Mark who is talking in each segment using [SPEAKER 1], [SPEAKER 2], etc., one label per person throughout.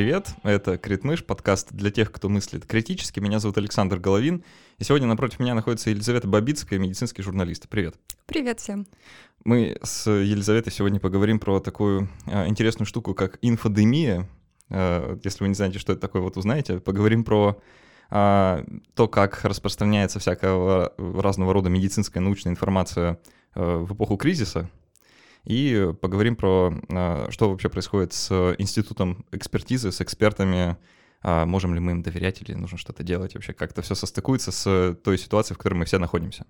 [SPEAKER 1] Привет, это Критмыш, подкаст для тех, кто мыслит критически. Меня зовут Александр Головин, и сегодня напротив меня находится Елизавета Бабицкая, медицинский журналист. Привет.
[SPEAKER 2] Привет всем.
[SPEAKER 1] Мы с Елизаветой сегодня поговорим про такую а, интересную штуку, как инфодемия. А, если вы не знаете, что это такое, вот узнаете. Поговорим про а, то, как распространяется всякого разного рода медицинская научная информация а, в эпоху кризиса, и поговорим про, а, что вообще происходит с институтом экспертизы, с экспертами, а, можем ли мы им доверять или нужно что-то делать, вообще как это все состыкуется с той ситуацией, в которой мы все находимся.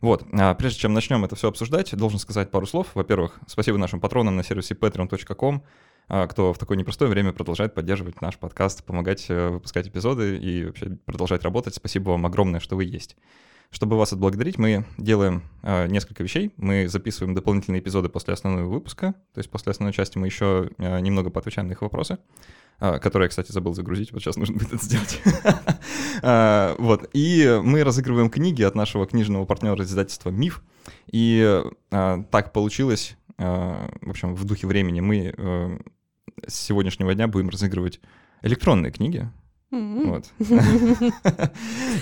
[SPEAKER 1] Вот, а, прежде чем начнем это все обсуждать, должен сказать пару слов. Во-первых, спасибо нашим патронам на сервисе patreon.com, кто в такое непростое время продолжает поддерживать наш подкаст, помогать э, выпускать эпизоды и вообще продолжать работать. Спасибо вам огромное, что вы есть. Чтобы вас отблагодарить, мы делаем э, несколько вещей. Мы записываем дополнительные эпизоды после основного выпуска, то есть после основной части мы еще э, немного поотвечаем на их вопросы, э, которые кстати, забыл загрузить, вот сейчас нужно будет это сделать. вот, и мы разыгрываем книги от нашего книжного партнера издательства «Миф», и так получилось, в общем, в духе времени мы с сегодняшнего дня будем разыгрывать электронные книги, вот.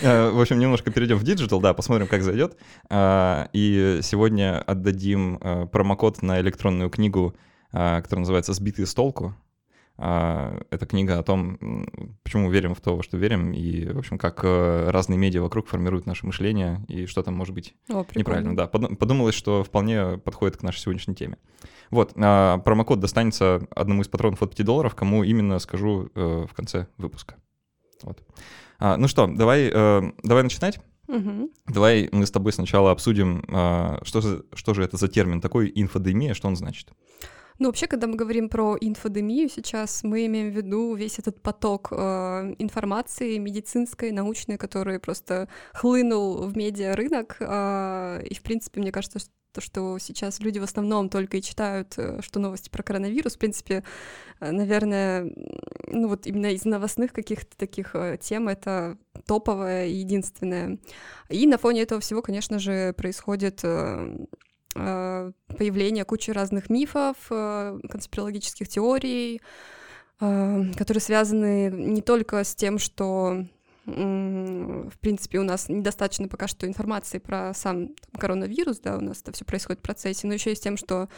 [SPEAKER 1] Э, в общем, немножко перейдем в digital, да, посмотрим, как зайдет. А, и сегодня отдадим э, промокод на электронную книгу, а, которая называется «Сбитые с толку». А, это книга о том, почему верим в то, во что верим, и, в общем, как э, разные медиа вокруг формируют наше мышление, и что там может быть О, неправильно. Да, подумалось, что вполне подходит к нашей сегодняшней теме. Вот, промокод достанется одному из патронов от 5 долларов, кому именно скажу в конце выпуска. Вот. А, ну что, давай, э, давай начинать. Угу. Давай мы с тобой сначала обсудим, э, что, же, что же это за термин такой инфодемия, что он значит.
[SPEAKER 2] Ну, вообще, когда мы говорим про инфодемию сейчас, мы имеем в виду весь этот поток э, информации медицинской, научной, который просто хлынул в медиарынок. Э, и, в принципе, мне кажется, что то, что сейчас люди в основном только и читают, э, что новости про коронавирус, в принципе, э, наверное, ну вот именно из новостных каких-то таких э, тем это топовое и единственное. И на фоне этого всего, конечно же, происходит появление кучи разных мифов, конспирологических теорий, которые связаны не только с тем, что в принципе, у нас недостаточно пока что информации про сам там, коронавирус, да, у нас это все происходит в процессе, но еще и с тем, что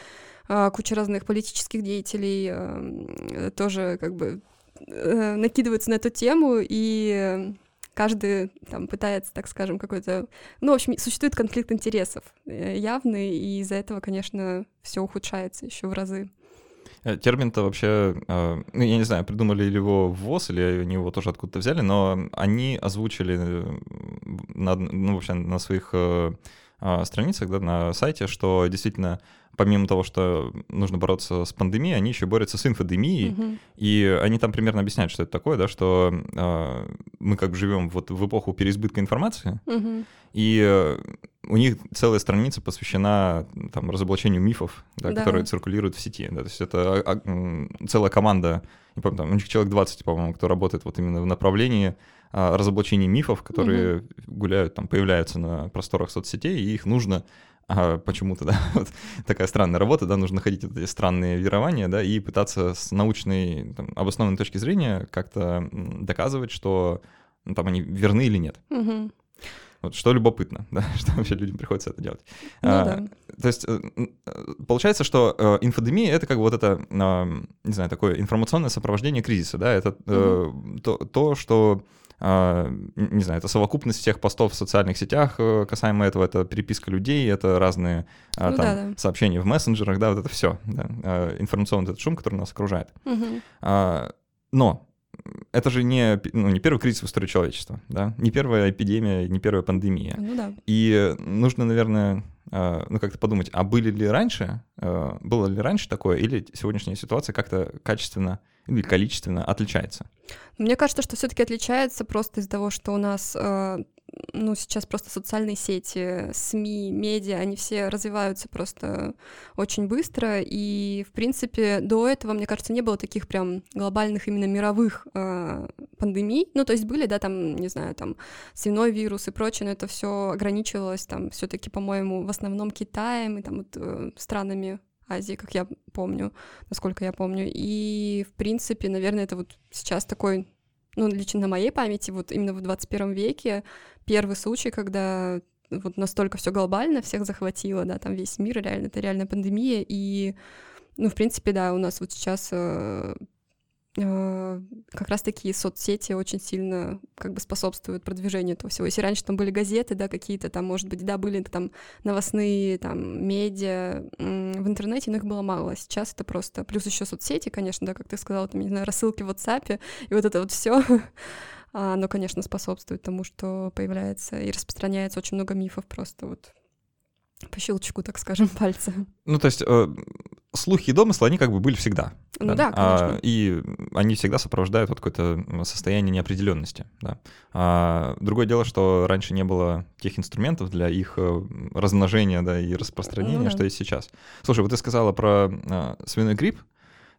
[SPEAKER 2] э, куча разных политических деятелей э, тоже как бы э, накидываются на эту тему, и каждый там пытается, так скажем, какой-то... Ну, в общем, существует конфликт интересов э, явный, и из-за этого, конечно, все ухудшается еще в разы.
[SPEAKER 1] Э, термин-то вообще, э, ну, я не знаю, придумали ли его в ВОЗ, или они его тоже откуда-то взяли, но они озвучили на, ну, вообще на своих страницах, да, на сайте, что действительно помимо того, что нужно бороться с пандемией, они еще борются с инфодемией, угу. и они там примерно объясняют, что это такое, да, что э, мы как бы живем вот в эпоху переизбытка информации, угу. и э, у них целая страница посвящена там разоблачению мифов, да, да. которые циркулируют в сети. Да, то есть это а, а, целая команда, не помню, там, у них человек 20, по-моему, кто работает вот именно в направлении а, разоблачения мифов, которые угу. гуляют, там, появляются на просторах соцсетей, и их нужно а почему-то, да, вот такая странная работа, да, нужно находить вот эти странные верования, да, и пытаться с научной, там, обоснованной точки зрения как-то доказывать, что ну, там они верны или нет. Угу. Вот что любопытно, да, что вообще людям приходится это делать. Ну, а, да. То есть э, получается, что э, инфодемия это как бы вот это, э, не знаю, такое информационное сопровождение кризиса, да, это э, то, то, что не знаю, это совокупность всех постов в социальных сетях э, касаемо этого, это переписка людей, это разные а, ну, там, да, да. сообщения в мессенджерах, да, вот это все, да, а, информационный этот шум, который нас окружает. Угу. Но это же не, ну, не первый кризис в истории человечества, да, не первая эпидемия, не первая пандемия.
[SPEAKER 2] Ну да.
[SPEAKER 1] И нужно, наверное, ну как-то подумать, а были ли раньше, было ли раньше такое, или сегодняшняя ситуация как-то качественно или количественно отличается?
[SPEAKER 2] Мне кажется, что все-таки отличается просто из-за того, что у нас э, ну, сейчас просто социальные сети, СМИ, медиа, они все развиваются просто очень быстро, и, в принципе, до этого, мне кажется, не было таких прям глобальных именно мировых э, пандемий, ну, то есть были, да, там, не знаю, там, свиной вирус и прочее, но это все ограничивалось там все таки по-моему, в основном Китаем и там вот э, странами Азии, как я помню, насколько я помню. И, в принципе, наверное, это вот сейчас такой, ну, лично на моей памяти, вот именно в 21 веке первый случай, когда вот настолько все глобально всех захватило, да, там весь мир, реально, это реальная пандемия, и, ну, в принципе, да, у нас вот сейчас э, как раз такие соцсети очень сильно как бы способствуют продвижению этого всего. Если раньше там были газеты, да, какие-то там, может быть, да, были там новостные, там, медиа в интернете, но их было мало. Сейчас это просто... Плюс еще соцсети, конечно, да, как ты сказала, там, не знаю, рассылки в WhatsApp, и вот это вот все А, оно, конечно, способствует тому, что появляется и распространяется очень много мифов просто вот по щелчку, так скажем, пальца.
[SPEAKER 1] Ну, то есть э, слухи и домыслы, они как бы были всегда.
[SPEAKER 2] Ну да,
[SPEAKER 1] да конечно. А, и они всегда сопровождают вот какое-то состояние неопределенности. Да. А, другое дело, что раньше не было тех инструментов для их э, размножения да, и распространения, ну, да. что есть сейчас. Слушай, вот ты сказала про э, свиной грипп.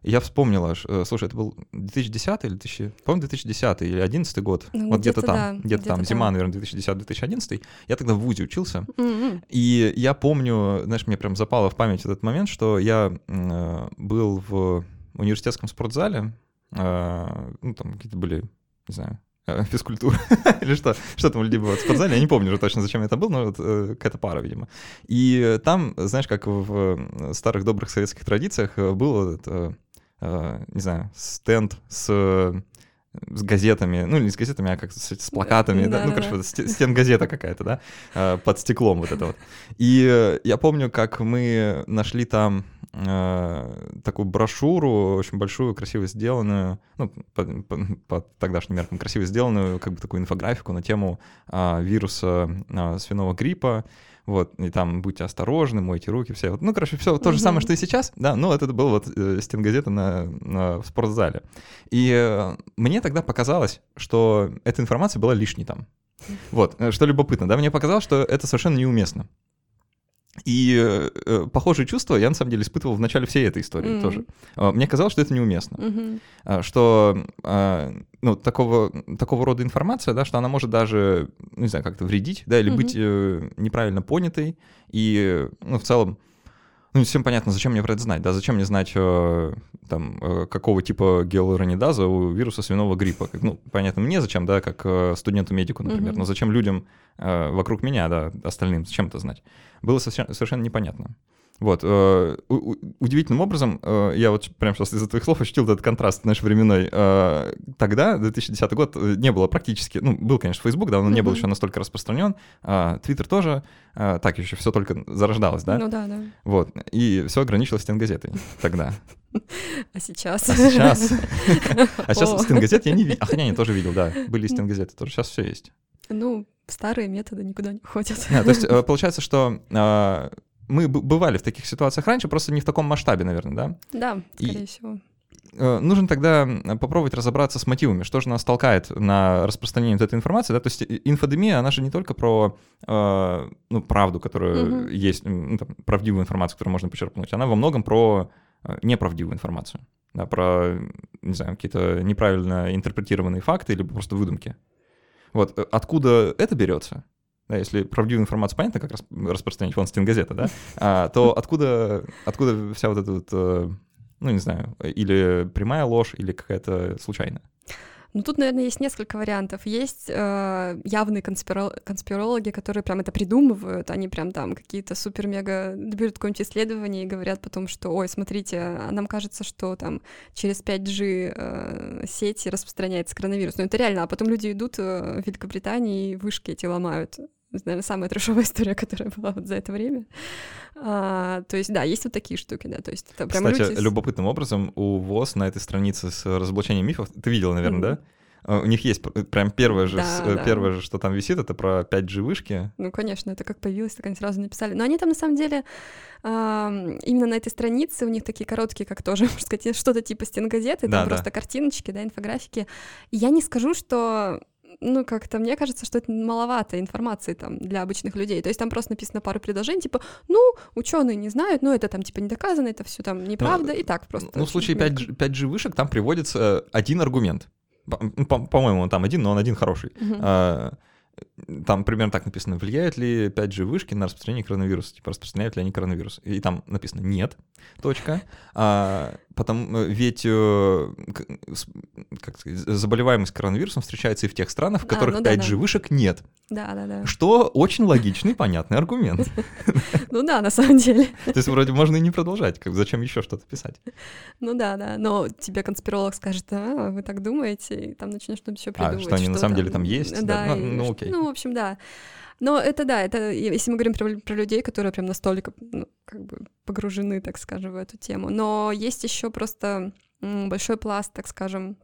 [SPEAKER 1] Я вспомнила, э, слушай, это был 2010 или 2000, по-моему, 2010 или 2011 год, ну, вот где-то, где-то там, да, где-то, где-то там, зима, наверное, 2010-2011. Я тогда в ВУЗе учился, mm-hmm. и я помню, знаешь, мне прям запало в память этот момент, что я э, был в университетском спортзале, э, ну, там какие-то были, не знаю, э, физкультура или что, что там либо в спортзале, я не помню уже точно, зачем это был, но вот э, какая-то пара, видимо. И там, знаешь, как в старых добрых советских традициях был этот Э, не знаю, стенд с с газетами, ну не с газетами, а как с, с плакатами, да, да, ну, короче, да. Стен газета какая-то, да, э, под стеклом вот это вот. И я помню, как мы нашли там э, такую брошюру, очень большую, красиво сделанную, ну, по, по, по тогдашним меркам красиво сделанную, как бы такую инфографику на тему э, вируса э, свиного гриппа, вот, и там будьте осторожны, мойте руки, все. Ну, короче, все то же самое, что и сейчас, да, но это был вот э, стенгазета на, на, в спортзале. И э, мне тогда показалось, что эта информация была лишней там. Вот, э, что любопытно, да, мне показалось, что это совершенно неуместно. И э, э, похожие чувства я на самом деле испытывал в начале всей этой истории mm-hmm. тоже. А, мне казалось, что это неуместно, mm-hmm. что э, ну, такого, такого рода информация, да, что она может даже, ну, не знаю, как-то вредить, да, или mm-hmm. быть э, неправильно понятой, и, ну, в целом, ну, всем понятно, зачем мне про это знать, да, зачем мне знать, э, там, э, какого типа гиалуронидаза у вируса свиного гриппа. Ну, понятно мне зачем, да, как э, студенту-медику, например, mm-hmm. но зачем людям э, вокруг меня, да, остальным, зачем это знать? Было совершенно, совершенно непонятно. Вот. Э, удивительным образом, э, я вот прямо сейчас из-за твоих слов ощутил этот контраст наш временной. Э, тогда, 2010 год, не было практически, ну, был, конечно, Facebook, да, mm-hmm. не был еще настолько распространен, Twitter тоже, так еще все только зарождалось, да?
[SPEAKER 2] Ну да, да.
[SPEAKER 1] Вот. И все ограничилось стенгазетой тогда.
[SPEAKER 2] А сейчас?
[SPEAKER 1] А сейчас? А сейчас стенгазет я не видел. А хотя я тоже видел, да. Были стенгазеты тоже. Сейчас все есть.
[SPEAKER 2] Ну, старые методы никуда не ходят.
[SPEAKER 1] Да, то есть получается, что мы бывали в таких ситуациях раньше, просто не в таком масштабе, наверное, да?
[SPEAKER 2] Да, скорее и, всего.
[SPEAKER 1] Э, нужно тогда попробовать разобраться с мотивами, что же нас толкает на распространение вот этой информации, да, то есть инфодемия, она же не только про, э, ну, правду, которая угу. есть, ну, там, правдивую информацию, которую можно почерпнуть, она во многом про э, неправдивую информацию, да, про, не знаю, какие-то неправильно интерпретированные факты или просто выдумки. Вот, э, откуда это берется? Если правдивую информацию понятно, как распространять фон стенгазета, да, а, то откуда, откуда вся вот эта вот, э, ну, не знаю, или прямая ложь, или какая-то случайная?
[SPEAKER 2] Ну, тут, наверное, есть несколько вариантов. Есть э, явные конспиро... конспирологи, которые прям это придумывают, они прям там какие-то супер-мега берут какое-нибудь исследование и говорят потом, что, ой, смотрите, а нам кажется, что там через 5G э, сети распространяется коронавирус. Но это реально, а потом люди идут э, в Великобритании и вышки эти ломают наверное, самая трешовая история, которая была вот за это время. А, то есть, да, есть вот такие штуки, да, то есть это
[SPEAKER 1] прям Кстати, люди... любопытным образом у ВОЗ на этой странице с разоблачением мифов, ты видела, наверное, mm-hmm. да? А, у них есть прям первое же, да, да. первое же, что там висит, это про 5G вышки.
[SPEAKER 2] Ну, конечно, это как появилось, так они сразу написали. Но они там на самом деле именно на этой странице у них такие короткие, как тоже, можно сказать, что-то типа стенгазеты, да, там да. просто картиночки, да, инфографики. И я не скажу, что ну, как-то мне кажется, что это маловато информации там для обычных людей. То есть там просто написано пару предложений, типа, ну, ученые не знают, ну, это там типа не доказано, это все там неправда, ну, и так просто.
[SPEAKER 1] Ну, в случае 5G, 5G вышек там приводится один аргумент. По-моему, он там один, но он один хороший. Uh-huh. там примерно так написано, влияют ли 5G вышки на распространение коронавируса, типа распространяют ли они коронавирус. И там написано нет, точка. А, потом, э, ведь э, как сказать, заболеваемость коронавирусом встречается и в тех странах, в которых а, ну 5G да, вышек нет.
[SPEAKER 2] Да, да, да.
[SPEAKER 1] Что очень логичный, понятный аргумент.
[SPEAKER 2] Ну да, на самом деле.
[SPEAKER 1] То есть вроде можно и не продолжать, как зачем еще что-то писать.
[SPEAKER 2] Ну да, да, но тебе конспиролог скажет, а, вы так думаете, и там начнешь что-то еще придумывать.
[SPEAKER 1] А, что они на самом деле там есть?
[SPEAKER 2] Да, ну, ну окей. Ну, в общем, да. Но это да, это если мы говорим про, про людей, которые прям настолько ну, как бы погружены, так скажем, в эту тему. Но есть еще просто большой пласт, так скажем,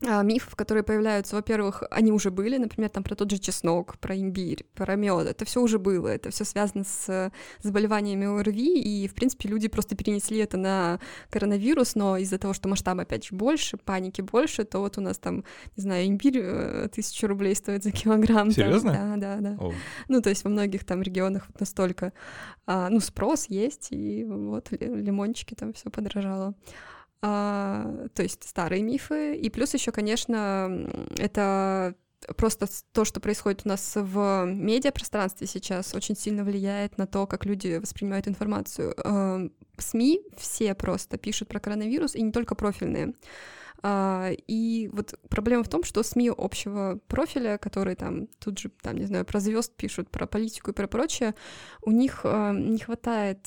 [SPEAKER 2] мифов, которые появляются, во-первых, они уже были, например, там про тот же чеснок, про имбирь, про мед. Это все уже было, это все связано с заболеваниями ОРВИ, и, в принципе, люди просто перенесли это на коронавирус, но из-за того, что масштаб, опять же, больше, паники больше, то вот у нас там, не знаю, имбирь э, тысячу рублей стоит за килограмм.
[SPEAKER 1] Серьезно?
[SPEAKER 2] Там, да, да, да. Oh. Ну, то есть во многих там регионах вот настолько, а, ну, спрос есть, и вот лимончики там все подорожало. А, то есть старые мифы. И плюс еще, конечно, это просто то, что происходит у нас в медиапространстве сейчас, очень сильно влияет на то, как люди воспринимают информацию. А, СМИ все просто пишут про коронавирус, и не только профильные. Uh, и вот проблема в том, что СМИ общего профиля, которые там тут же, там, не знаю, про звезд пишут, про политику и про прочее, у них uh, не хватает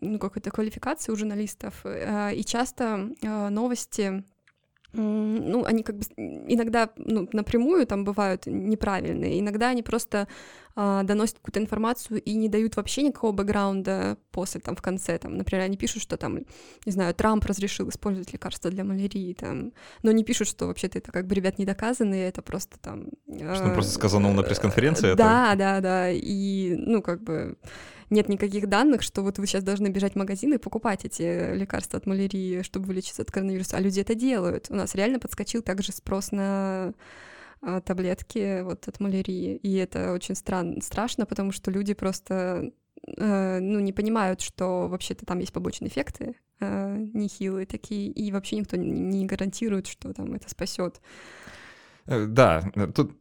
[SPEAKER 2] ну, какой-то квалификации у журналистов, э, и часто э, новости ну, они как бы иногда ну, напрямую там бывают неправильные, иногда они просто э, доносят какую-то информацию и не дают вообще никакого бэкграунда после, там, в конце, там, например, они пишут, что там, не знаю, Трамп разрешил использовать лекарства для малярии, там, но не пишут, что вообще-то это как бы, ребят, не доказано, и это просто там...
[SPEAKER 1] Э, что он просто сказанул на пресс-конференции?
[SPEAKER 2] Да, да, да, и, ну, как бы нет никаких данных, что вот вы сейчас должны бежать в магазин и покупать эти лекарства от малярии, чтобы вылечиться от коронавируса, а люди это делают. У нас реально подскочил также спрос на а, таблетки вот от малярии, и это очень стран страшно, потому что люди просто э, ну, не понимают, что вообще-то там есть побочные эффекты, э, нехилые такие, и вообще никто не гарантирует, что там это спасет.
[SPEAKER 1] Э, да, э, тут,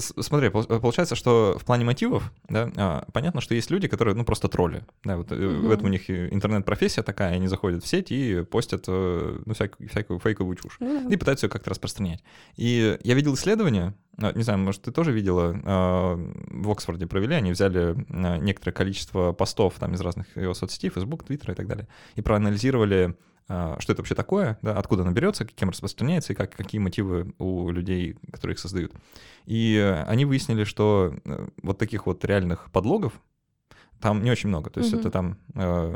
[SPEAKER 1] смотри, получается, что в плане мотивов, да, а, понятно, что есть люди, которые, ну, просто тролли, да, вот угу. в этом у них интернет-профессия такая, они заходят в сеть и постят, ну, всякую, всякую фейковую чушь, угу. и пытаются ее как-то распространять. И я видел исследование, не знаю, может, ты тоже видела, а, в Оксфорде провели, они взяли некоторое количество постов там из разных его соцсетей, Facebook, Twitter и так далее, и проанализировали а, что это вообще такое, да, откуда оно берется, кем распространяется и как, какие мотивы у людей, которые их создают. И они выяснили, что э, вот таких вот реальных подлогов там не очень много, то есть mm-hmm. это там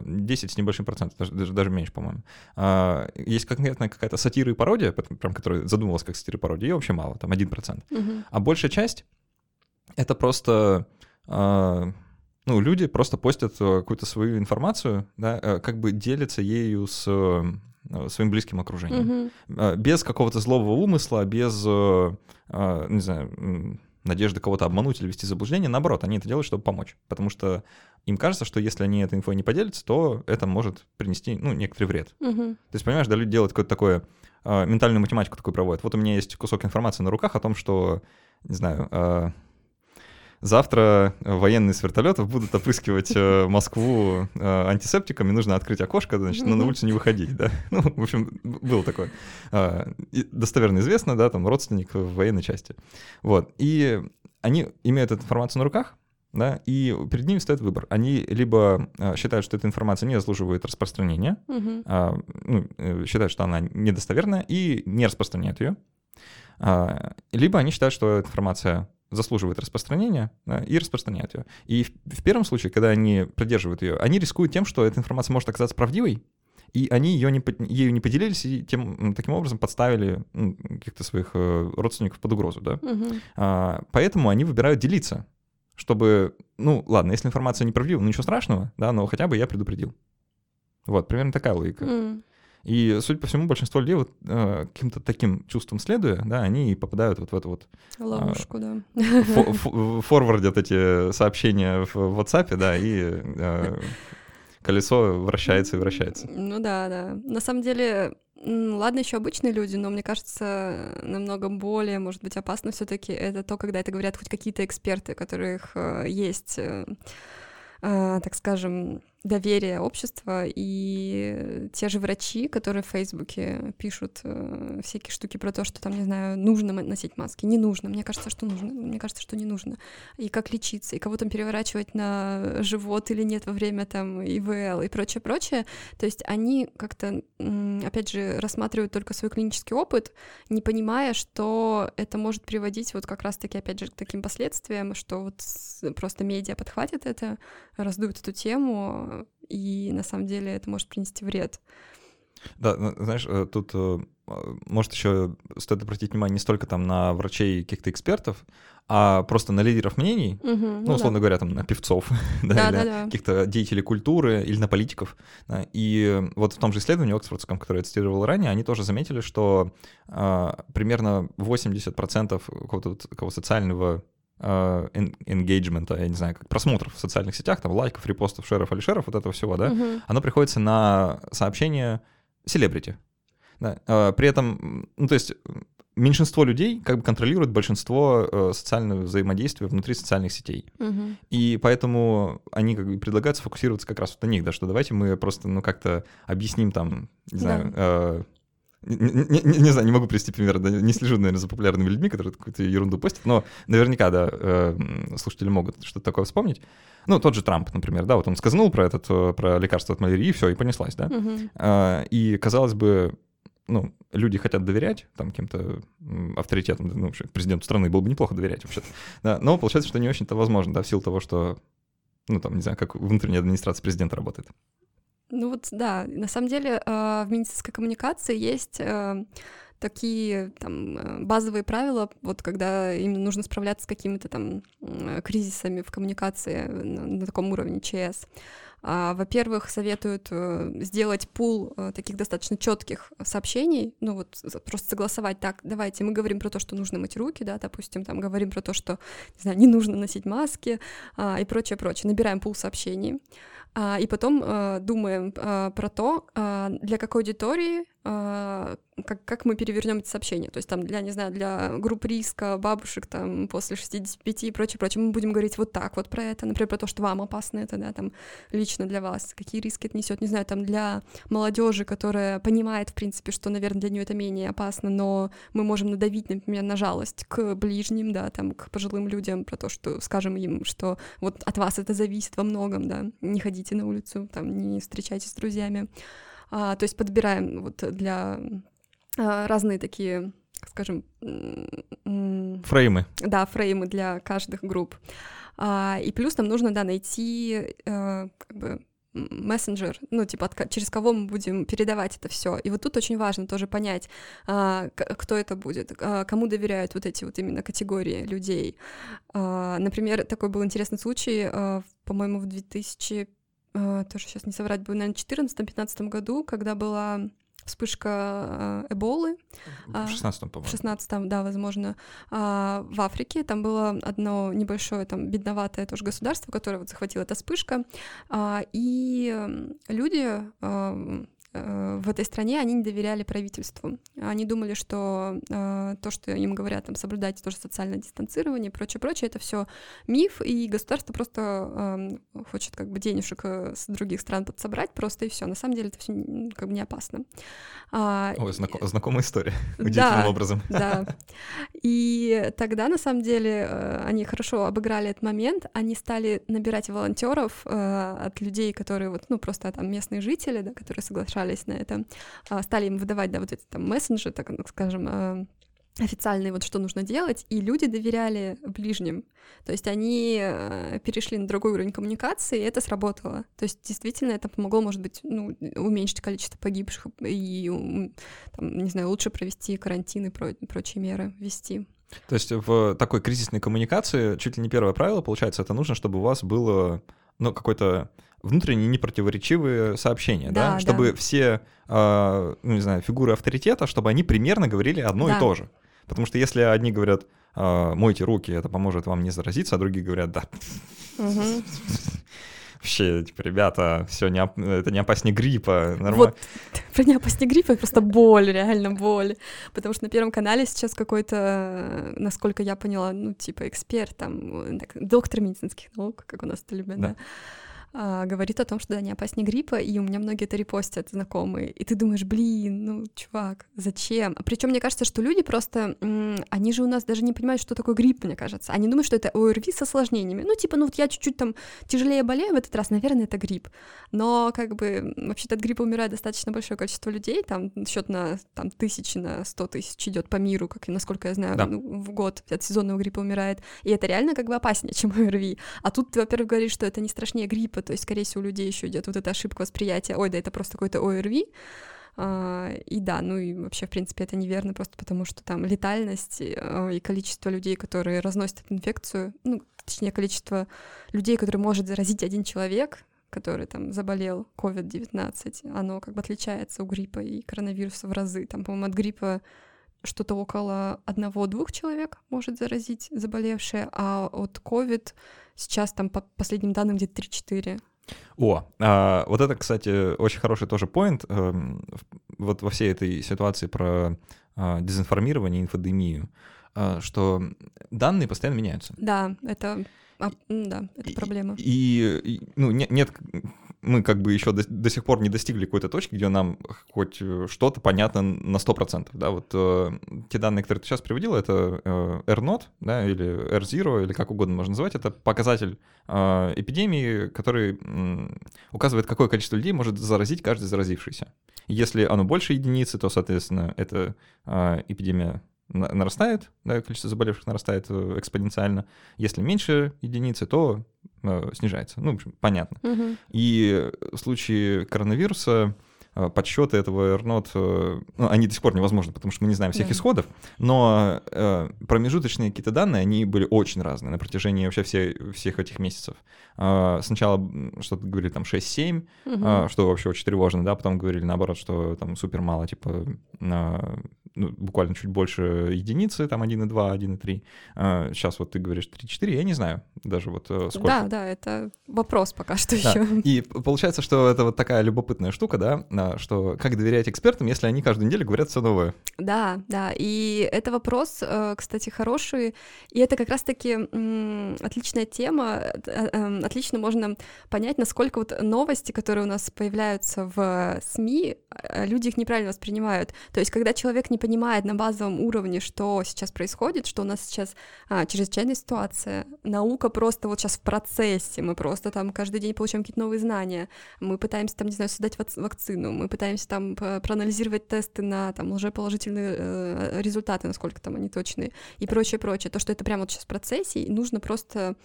[SPEAKER 1] 10 э, с небольшим процентом, даже, даже, даже меньше, по-моему. А, есть конкретная какая-то сатира и пародия, прям которая задумывалась как сатира и пародия, ее вообще мало, там 1%. Mm-hmm. А большая часть — это просто а, ну, люди просто постят э, какую-то свою информацию, да, э, как бы делятся ею с э, своим близким окружением. Mm-hmm. Без какого-то злого умысла, без, не знаю, надежды кого-то обмануть или вести заблуждение. Наоборот, они это делают, чтобы помочь. Потому что им кажется, что если они этой инфой не поделятся, то это может принести, ну, некоторый вред. Mm-hmm. То есть, понимаешь, да, люди делают какое-то такое, ментальную математику такую проводят. Вот у меня есть кусок информации на руках о том, что, не знаю, Завтра военные с вертолетов будут опрыскивать э, Москву э, антисептиками, нужно открыть окошко, значит, но на улицу не выходить, да. Ну, в общем, было такое. Достоверно известно, да, там родственник в военной части. Вот. И они имеют эту информацию на руках, да, и перед ними стоит выбор. Они либо э, считают, что эта информация не заслуживает распространения, угу. а, ну, считают, что она недостоверная и не распространяют ее, а, либо они считают, что эта информация заслуживает распространения да, и распространяют ее. И в, в первом случае, когда они продерживают ее, они рискуют тем, что эта информация может оказаться правдивой, и они ее не, ею не поделились и тем, таким образом подставили ну, каких-то своих э, родственников под угрозу. Да? Угу. А, поэтому они выбирают делиться, чтобы, ну ладно, если информация неправдива, ну ничего страшного, да, но хотя бы я предупредил. Вот, примерно такая логика. Mm. И, судя по всему, большинство людей вот э, каким-то таким чувством следуя, да, они и попадают вот в эту вот...
[SPEAKER 2] А, Ловушку, э, да.
[SPEAKER 1] Форвардят эти сообщения в WhatsApp, да, и э, колесо вращается и вращается.
[SPEAKER 2] Ну да, да. На самом деле, ладно, еще обычные люди, но мне кажется, намного более, может быть, опасно все-таки это то, когда это говорят хоть какие-то эксперты, у которых э, есть, э, э, так скажем, доверие общества, и те же врачи, которые в Фейсбуке пишут э, всякие штуки про то, что там, не знаю, нужно носить маски, не нужно, мне кажется, что нужно, мне кажется, что не нужно, и как лечиться, и кого там переворачивать на живот или нет во время там ИВЛ и прочее-прочее, то есть они как-то, опять же, рассматривают только свой клинический опыт, не понимая, что это может приводить вот как раз-таки, опять же, к таким последствиям, что вот просто медиа подхватит это, раздуют эту тему, и на самом деле это может принести вред.
[SPEAKER 1] Да, ну, знаешь, э, тут э, может еще стоит обратить внимание не столько там на врачей каких-то экспертов, а просто на лидеров мнений, угу, ну, ну, условно да. говоря, там на певцов, да, да, или да, да. каких-то деятелей культуры или на политиков. Да. И вот в том же исследовании Оксфордском, которое я цитировал ранее, они тоже заметили, что а, примерно 80% какого-то какого социального энгейджмента, я не знаю, как просмотров в социальных сетях, там, лайков, репостов, шеров или шеров, вот этого всего, да, uh-huh. оно приходится на сообщения селебрити. Да. А, при этом, ну, то есть меньшинство людей как бы контролирует большинство э, социального взаимодействия внутри социальных сетей. Uh-huh. И поэтому они как бы предлагают сфокусироваться как раз вот на них, да, что давайте мы просто, ну, как-то объясним там, не знаю, э, не, не, не знаю, не могу привести пример, да, не слежу, наверное, за популярными людьми, которые какую-то ерунду постят, но наверняка, да, э, слушатели могут что-то такое вспомнить. Ну, тот же Трамп, например, да, вот он сказанул про этот, э, про лекарство от малярии, и все, и понеслась, да. Uh-huh. Э, и, казалось бы, ну, люди хотят доверять там каким-то авторитетам, ну, вообще, президенту страны было бы неплохо доверять вообще-то, да, но получается, что не очень-то возможно, да, в силу того, что, ну, там, не знаю, как внутренняя администрация президента работает.
[SPEAKER 2] Ну вот, да, на самом деле э, в медицинской коммуникации есть э, такие там э, базовые правила, вот когда именно нужно справляться с какими-то там кризисами в коммуникации на, на таком уровне ЧС. А, во-первых, советуют сделать пул таких достаточно четких сообщений, ну вот просто согласовать так, давайте мы говорим про то, что нужно мыть руки, да, допустим, там говорим про то, что, не знаю, не нужно носить маски а, и прочее, прочее. Набираем пул сообщений. А, и потом э, думаем э, про то, э, для какой аудитории как, как мы перевернем эти сообщения. То есть там для, не знаю, для групп риска, бабушек там после 65 и прочее, прочее, мы будем говорить вот так вот про это, например, про то, что вам опасно это, да, там лично для вас, какие риски это несет, не знаю, там для молодежи, которая понимает, в принципе, что, наверное, для нее это менее опасно, но мы можем надавить, например, на жалость к ближним, да, там, к пожилым людям, про то, что скажем им, что вот от вас это зависит во многом, да, не ходите на улицу, там, не встречайтесь с друзьями. А, то есть подбираем вот для а, разные такие, скажем...
[SPEAKER 1] Фреймы.
[SPEAKER 2] Да, фреймы для каждых групп. А, и плюс нам нужно, да, найти а, как бы мессенджер, ну, типа, от, через кого мы будем передавать это все. И вот тут очень важно тоже понять, а, кто это будет, а, кому доверяют вот эти вот именно категории людей. А, например, такой был интересный случай, а, по-моему, в 2000 Э, тоже сейчас не соврать, бы, наверное, в 2014-2015 году, когда была вспышка э, Эболы.
[SPEAKER 1] В 16-м,
[SPEAKER 2] по-моему. В 16-м, да, возможно. А, в Африке там было одно небольшое, там, бедноватое тоже государство, которое вот захватила эта вспышка. А, и люди Э, в этой стране они не доверяли правительству. Они думали, что э, то, что им говорят, там, соблюдайте тоже социальное дистанцирование и прочее, прочее, это все миф, и государство просто э, хочет как бы денежек э, с других стран подсобрать просто и все. На самом деле это все как бы не опасно.
[SPEAKER 1] А, Ой, знаком, знакомая история, удивительным
[SPEAKER 2] да,
[SPEAKER 1] образом.
[SPEAKER 2] Да. И тогда, на самом деле, э, они хорошо обыграли этот момент, они стали набирать волонтеров э, от людей, которые вот, ну, просто там местные жители, да, которые соглашаются соглашались на это, а, стали им выдавать, да, вот эти там мессенджеры, так скажем, а, официальные, вот что нужно делать, и люди доверяли ближним. То есть они а, перешли на другой уровень коммуникации, и это сработало. То есть действительно это помогло, может быть, ну, уменьшить количество погибших и, там, не знаю, лучше провести карантин и про прочие меры ввести.
[SPEAKER 1] То есть в такой кризисной коммуникации чуть ли не первое правило, получается, это нужно, чтобы у вас было ну, какой-то внутренне непротиворечивые сообщения, да, да? чтобы да. все, э, ну, не знаю, фигуры авторитета, чтобы они примерно говорили одно да. и то же. Потому что если одни говорят, э, мойте руки, это поможет вам не заразиться, а другие говорят, да. вообще, типа, ребята, все не оп... это не опаснее гриппа.
[SPEAKER 2] Нормально. Вот, про не опаснее гриппа, просто боль, реально боль. Потому что на Первом канале сейчас какой-то, насколько я поняла, ну, типа, эксперт, там, так, доктор медицинских наук, как у нас это любят, да. да а, говорит о том, что да, не опаснее гриппа, и у меня многие это репостят знакомые. И ты думаешь, блин, ну, чувак, зачем? Причем мне кажется, что люди просто, они же у нас даже не понимают, что такое грипп, мне кажется. Они думают, что это ОРВИ с осложнениями. Ну, типа, ну вот я чуть-чуть там тяжелее болею в этот раз, наверное, это грипп. Но как бы вообще-то от гриппа умирает достаточно большое количество людей, там счет на там, тысячи, на сто тысяч идет по миру, как и насколько я знаю, да. ну, в год от сезонного гриппа умирает. И это реально как бы опаснее, чем ОРВИ. А тут ты, во-первых, говоришь, что это не страшнее гриппа, то есть, скорее всего, у людей еще идет вот эта ошибка восприятия, ой, да это просто какой-то ОРВИ, а, и да, ну и вообще, в принципе, это неверно, просто потому что там летальность и количество людей, которые разносят эту инфекцию, ну, точнее, количество людей, которые может заразить один человек, который там заболел COVID-19, оно как бы отличается у гриппа и коронавируса в разы. Там, по-моему, от гриппа что-то около одного-двух человек может заразить заболевшие, а от COVID сейчас там по последним данным где-то 3-4
[SPEAKER 1] о, а, вот это, кстати, очень хороший тоже поинт э, вот во всей этой ситуации про э, дезинформирование, инфодемию, э, что данные постоянно меняются.
[SPEAKER 2] Да, это а, да, это проблема.
[SPEAKER 1] И, и ну, нет мы как бы еще до, до сих пор не достигли какой-то точки, где нам хоть э, что-то понятно на 100%. Да, вот э, те данные, которые ты сейчас приводил, это э, R0, да, или R0, или как угодно можно называть, это показатель э, эпидемии, который э, указывает, какое количество людей может заразить каждый заразившийся. Если оно больше единицы, то, соответственно, эта э, эпидемия нарастает, да, количество заболевших нарастает э, экспоненциально. Если меньше единицы, то э, снижается. Ну, в общем, понятно.
[SPEAKER 2] Угу.
[SPEAKER 1] И в случае коронавируса э, подсчеты этого R0, э, ну, они до сих пор невозможны, потому что мы не знаем всех да. исходов, но промежуточные какие-то данные, они были очень разные на протяжении вообще все, всех этих месяцев. Э, сначала что-то говорили там 6-7, угу. э, что вообще очень тревожно, да, потом говорили наоборот, что там супер мало, типа ну, буквально чуть больше единицы, там 1,2, 1,3. А, сейчас вот ты говоришь 3,4, я не знаю даже вот э, сколько.
[SPEAKER 2] Да, да, это вопрос пока что да. еще.
[SPEAKER 1] И получается, что это вот такая любопытная штука, да, что как доверять экспертам, если они каждую неделю говорят все новое.
[SPEAKER 2] Да, да, и это вопрос, э, кстати, хороший, и это как раз-таки отличная тема, э, эм, отлично можно понять, насколько вот новости, которые у нас появляются в СМИ, люди их неправильно воспринимают. То есть, когда человек не понимает на базовом уровне, что сейчас происходит, что у нас сейчас а, чрезвычайная ситуация, наука просто вот сейчас в процессе, мы просто там каждый день получаем какие-то новые знания, мы пытаемся там, не знаю, создать вакцину, мы пытаемся там проанализировать тесты на там лжеположительные э, результаты, насколько там они точные, и прочее, прочее. То, что это прямо вот сейчас в процессе, и нужно просто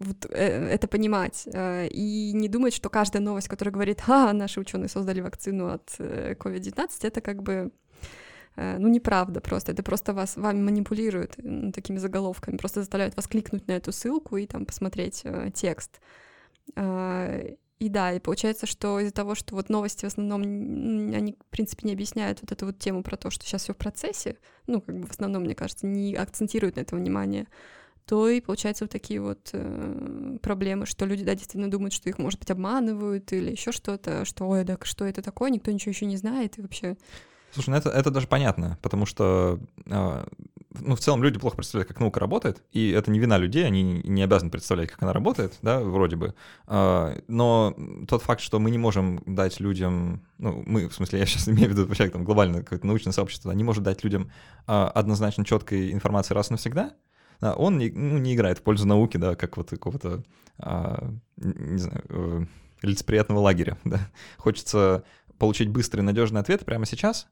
[SPEAKER 2] вот, э, это понимать. Э, и не думать, что каждая новость, которая говорит, а, наши ученые создали вакцину от э, COVID-19, это как бы Э, ну, неправда просто, это просто вас, вами манипулируют ну, такими заголовками, просто заставляют вас кликнуть на эту ссылку и там посмотреть э, текст. Э, и да, и получается, что из-за того, что вот новости в основном, они, в принципе, не объясняют вот эту вот тему про то, что сейчас все в процессе, ну, как бы в основном, мне кажется, не акцентируют на это внимание, то и получается вот такие вот э, проблемы, что люди, да, действительно думают, что их, может быть, обманывают или еще что-то, что, ой, да, что это такое, никто ничего еще не знает, и вообще
[SPEAKER 1] Слушай, ну это, это даже понятно, потому что, э, ну, в целом люди плохо представляют, как наука работает, и это не вина людей, они не обязаны представлять, как она работает, да, вроде бы. Э, но тот факт, что мы не можем дать людям, ну, мы, в смысле, я сейчас имею в виду вообще там глобальное какое-то научное сообщество, не может дать людям э, однозначно четкой информации раз и навсегда, да, он не, ну, не играет в пользу науки, да, как вот какого-то, э, не знаю, э, лицеприятного лагеря, да. Хочется получить быстрый надежный ответ прямо сейчас,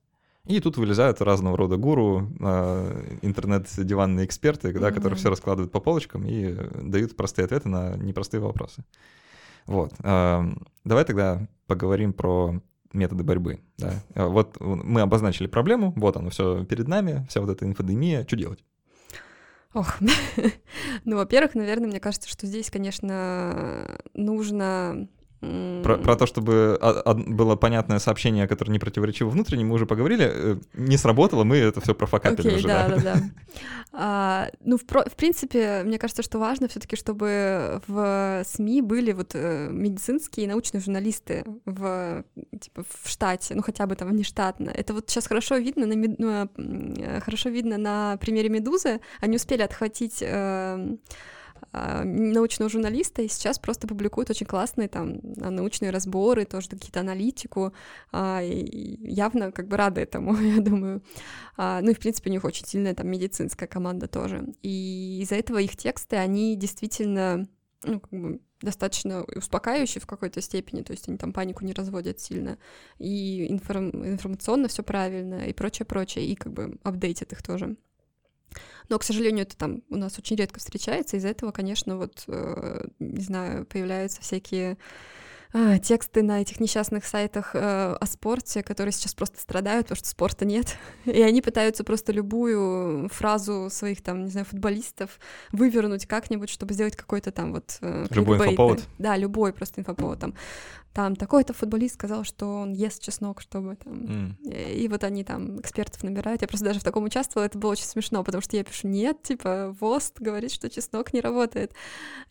[SPEAKER 1] и тут вылезают разного рода гуру, э, интернет-диванные эксперты, да, mm-hmm. которые все раскладывают по полочкам и дают простые ответы на непростые вопросы. Вот. Эм, давай тогда поговорим про методы борьбы. Да. Э, вот мы обозначили проблему, вот оно все перед нами, вся вот эта инфодемия. Что делать?
[SPEAKER 2] Ох, ну, во-первых, наверное, мне кажется, что здесь, конечно, нужно
[SPEAKER 1] Про, про то, чтобы было понятное сообщение, которое не противоречиво внутреннему, мы уже поговорили. Э, не сработало, мы это все профокапили
[SPEAKER 2] okay,
[SPEAKER 1] уже.
[SPEAKER 2] Да, да, да. А, ну, в, в принципе, мне кажется, что важно все-таки, чтобы в СМИ были вот э, медицинские и научные журналисты в, типа, в штате, ну, хотя бы там внештатно. Это вот сейчас хорошо видно на, ну, хорошо видно на примере «Медузы». Они успели отхватить э, а, научного журналиста, и сейчас просто публикуют очень классные там научные разборы, тоже какие-то аналитику, а, и явно как бы рады этому, я думаю. А, ну и, в принципе, у них очень сильная там медицинская команда тоже. И из-за этого их тексты, они действительно ну, как бы достаточно успокаивающие в какой-то степени, то есть они там панику не разводят сильно, и информ... информационно все правильно, и прочее, прочее, и как бы апдейтят их тоже. Но, к сожалению, это там у нас очень редко встречается. Из-за этого, конечно, вот, э, не знаю, появляются всякие э, тексты на этих несчастных сайтах э, о спорте, которые сейчас просто страдают, потому что спорта нет. И они пытаются просто любую фразу своих там, не знаю, футболистов вывернуть как-нибудь, чтобы сделать какой-то там вот...
[SPEAKER 1] Любой инфоповод?
[SPEAKER 2] Да, любой просто инфоповод. Там там такой-то футболист сказал, что он ест чеснок, чтобы там... Mm. И, и вот они там экспертов набирают. Я просто даже в таком участвовала, это было очень смешно, потому что я пишу, нет, типа, ВОСТ говорит, что чеснок не работает.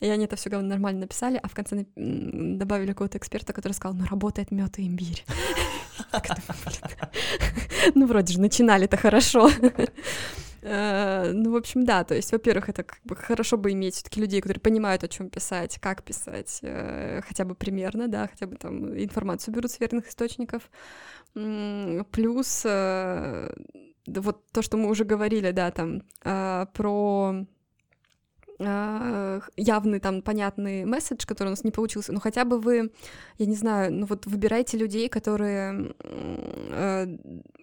[SPEAKER 2] И они это все нормально написали, а в конце добавили какого-то эксперта, который сказал, ну, работает мед и имбирь. Ну, вроде же начинали-то хорошо. Э, ну, в общем, да, то есть, во-первых, это как бы хорошо бы иметь все-таки людей, которые понимают, о чем писать, как писать, э, хотя бы примерно, да, хотя бы там информацию берут с верных источников. Плюс э, вот то, что мы уже говорили, да, там про явный там понятный месседж, который у нас не получился, ну хотя бы вы, я не знаю, ну вот выбирайте людей, которые э,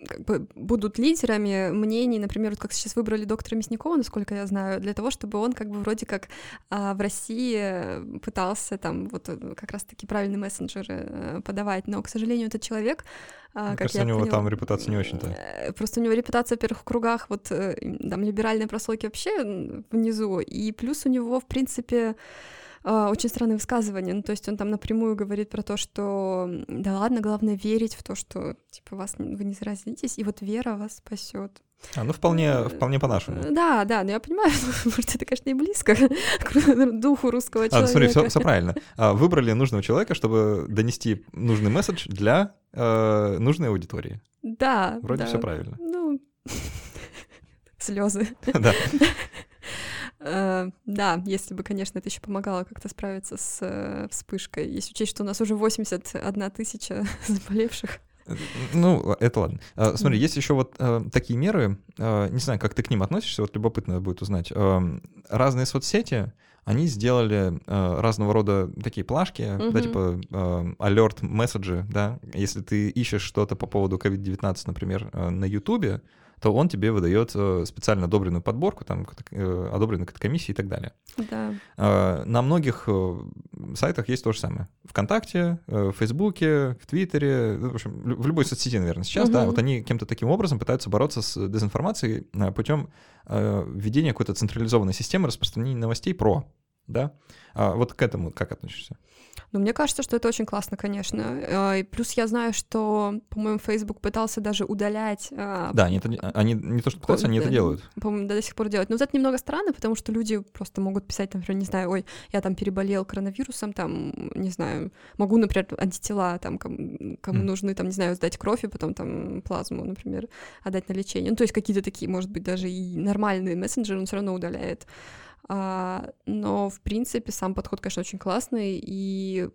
[SPEAKER 2] как бы будут лидерами мнений, например, вот как сейчас выбрали доктора Мясникова, насколько я знаю, для того, чтобы он как бы вроде как э, в России пытался там вот э, как раз-таки правильные мессенджеры э, подавать, но, к сожалению, этот человек
[SPEAKER 1] а, Мне кажется, у него поняла, там репутация не очень-то.
[SPEAKER 2] Э, просто у него репутация, во-первых, в кругах вот э, там либеральной прослойки вообще внизу, и плюс у него, в принципе, а, очень странные высказывания. Ну, то есть он там напрямую говорит про то, что да ладно, главное верить в то, что типа вас вы не заразитесь, и вот вера вас спасет.
[SPEAKER 1] А, ну вполне, э, вполне по-нашему.
[SPEAKER 2] Да, да, но я понимаю, может, это, конечно, и близко к духу русского человека.
[SPEAKER 1] А, смотри, все, все правильно. А, выбрали нужного человека, чтобы донести нужный месседж для э, нужной аудитории.
[SPEAKER 2] Да.
[SPEAKER 1] Вроде
[SPEAKER 2] да.
[SPEAKER 1] все правильно.
[SPEAKER 2] Ну, слезы.
[SPEAKER 1] Да.
[SPEAKER 2] Uh, да, если бы, конечно, это еще помогало как-то справиться с uh, вспышкой. Если учесть, что у нас уже 81 тысяча заболевших.
[SPEAKER 1] Ну, это ладно. А, смотри, есть еще вот а, такие меры, а, не знаю, как ты к ним относишься, вот любопытно будет узнать. Разные соцсети, они сделали разного рода такие плашки, mm-hmm. да, типа алерт месседжи, да, если ты ищешь что-то по поводу COVID-19, например, на Ютубе, то он тебе выдает э, специально одобренную подборку, там, э, одобренную комиссии и так далее.
[SPEAKER 2] Да.
[SPEAKER 1] А, на многих э, сайтах есть то же самое. Вконтакте, в Фейсбуке, в Твиттере, в общем, в любой соцсети, наверное, сейчас, угу. да, вот они каким-то таким образом пытаются бороться с дезинформацией путем введения какой-то централизованной системы распространения новостей про, да. А вот к этому как относишься?
[SPEAKER 2] Ну, мне кажется, что это очень классно, конечно. А, и плюс я знаю, что, по-моему, Facebook пытался даже удалять...
[SPEAKER 1] А, да, они, это, они не то, что пытаются, они это делают.
[SPEAKER 2] По-моему, до сих пор делают. Но вот это немного странно, потому что люди просто могут писать, например, не знаю, ой, я там переболел коронавирусом, там, не знаю, могу, например, антитела, там, кому, кому mm. нужны, там, не знаю, сдать кровь и потом там плазму, например, отдать на лечение. Ну, то есть какие-то такие, может быть, даже и нормальные мессенджеры он все равно удаляет. А, но, в принципе, сам подход, конечно, очень классный, и,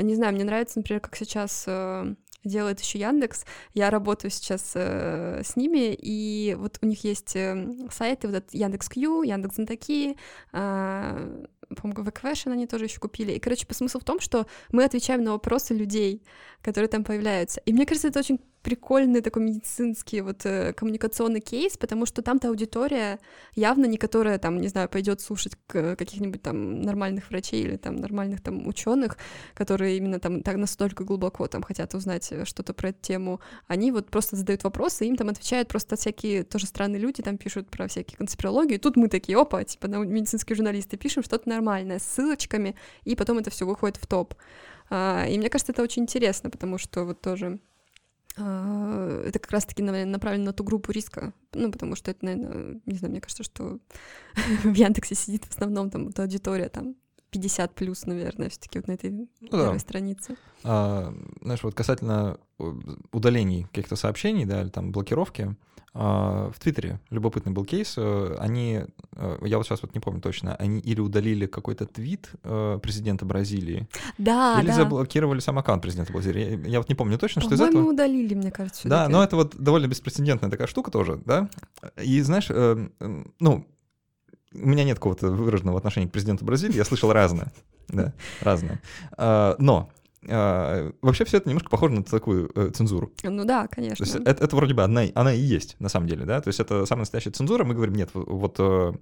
[SPEAKER 2] не знаю, мне нравится, например, как сейчас э, делает еще Яндекс. Я работаю сейчас э, с ними, и вот у них есть э, сайты, вот этот Яндекс.Кью, Яндекс Знатоки, э, по-моему, VQuestion они тоже еще купили. И, короче, по смысл в том, что мы отвечаем на вопросы людей, которые там появляются. И мне кажется, это очень прикольный такой медицинский вот э, коммуникационный кейс, потому что там-то аудитория явно не которая там, не знаю, пойдет слушать каких-нибудь там нормальных врачей или там нормальных там ученых, которые именно там так настолько глубоко там хотят узнать э, что-то про эту тему. Они вот просто задают вопросы, им там отвечают просто всякие тоже странные люди, там пишут про всякие конспирологии. Тут мы такие, опа, типа медицинские журналисты пишем что-то нормальное с ссылочками, и потом это все выходит в топ. А, и мне кажется, это очень интересно, потому что вот тоже это как раз-таки направлено на ту группу риска, ну, потому что это, наверное, не знаю, мне кажется, что в Яндексе сидит в основном там эта аудитория там 50 плюс, наверное, все-таки вот на этой ну, первой да. странице.
[SPEAKER 1] А, знаешь, вот касательно удалений каких-то сообщений, да, или там блокировки, а, в Твиттере любопытный был кейс. Э, они, э, я вот сейчас вот не помню точно, они или удалили какой-то твит э, президента Бразилии,
[SPEAKER 2] да,
[SPEAKER 1] или
[SPEAKER 2] да.
[SPEAKER 1] заблокировали сам аккаунт президента Бразилии. Я, я вот не помню точно, что из этого.
[SPEAKER 2] По-моему, удалили, мне кажется.
[SPEAKER 1] Да, но это вот довольно беспрецедентная такая штука тоже, да. И знаешь, ну, у меня нет какого-то выраженного отношения к президенту Бразилии, я слышал разное, да, разное. А, но а, вообще все это немножко похоже на такую э, цензуру.
[SPEAKER 2] Ну да, конечно.
[SPEAKER 1] То есть это, это вроде бы одна, она и есть на самом деле, да, то есть это самая настоящая цензура, мы говорим, нет, вот э,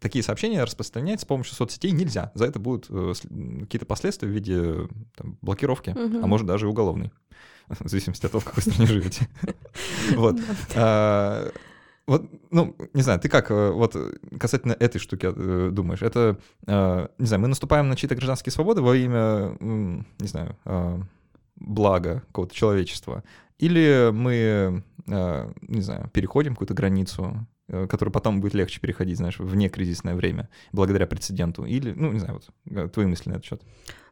[SPEAKER 1] такие сообщения распространять с помощью соцсетей нельзя, за это будут э, какие-то последствия в виде там, блокировки, угу. а может даже уголовной, в зависимости от того, в какой стране живете. Вот. Вот, ну, не знаю, ты как э, вот касательно этой штуки э, думаешь? Это, э, не знаю, мы наступаем на чьи-то гражданские свободы во имя, не знаю, блага какого-то человечества? Или мы, не знаю, переходим какую-то границу, которую потом будет легче переходить, знаешь, в некризисное время, благодаря прецеденту? Или, ну, не знаю, вот твои мысли на этот счет.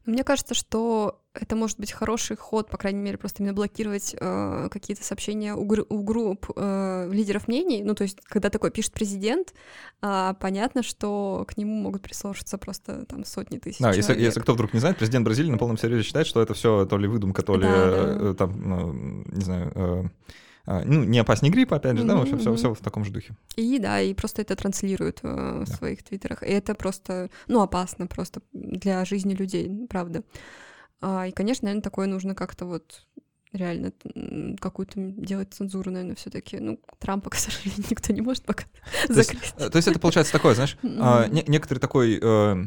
[SPEAKER 2] Мне кажется, что это может быть хороший ход, по крайней мере, просто именно блокировать э, какие-то сообщения у, гру- у групп э, лидеров мнений. Ну, то есть, когда такой пишет президент, э, понятно, что к нему могут прислушаться просто там сотни тысяч.
[SPEAKER 1] Да, человек. если, если кто вдруг не знает, президент Бразилии на полном серьезе считает, что это все то ли выдумка, то ли да, да. Э, там, ну, не знаю. Э, а, ну, не опаснее гриппа, опять же, mm-hmm, да, в общем, все, все в таком же духе.
[SPEAKER 2] И да, и просто это транслируют э, в да. своих твиттерах. И это просто, ну, опасно просто для жизни людей, правда. А, и, конечно, наверное, такое нужно как-то вот реально какую-то делать цензуру, наверное, все-таки. Ну, Трампа, к сожалению, никто не может пока
[SPEAKER 1] то закрыть. Есть, то есть это получается такое, знаешь, а, не, некоторый такой, э,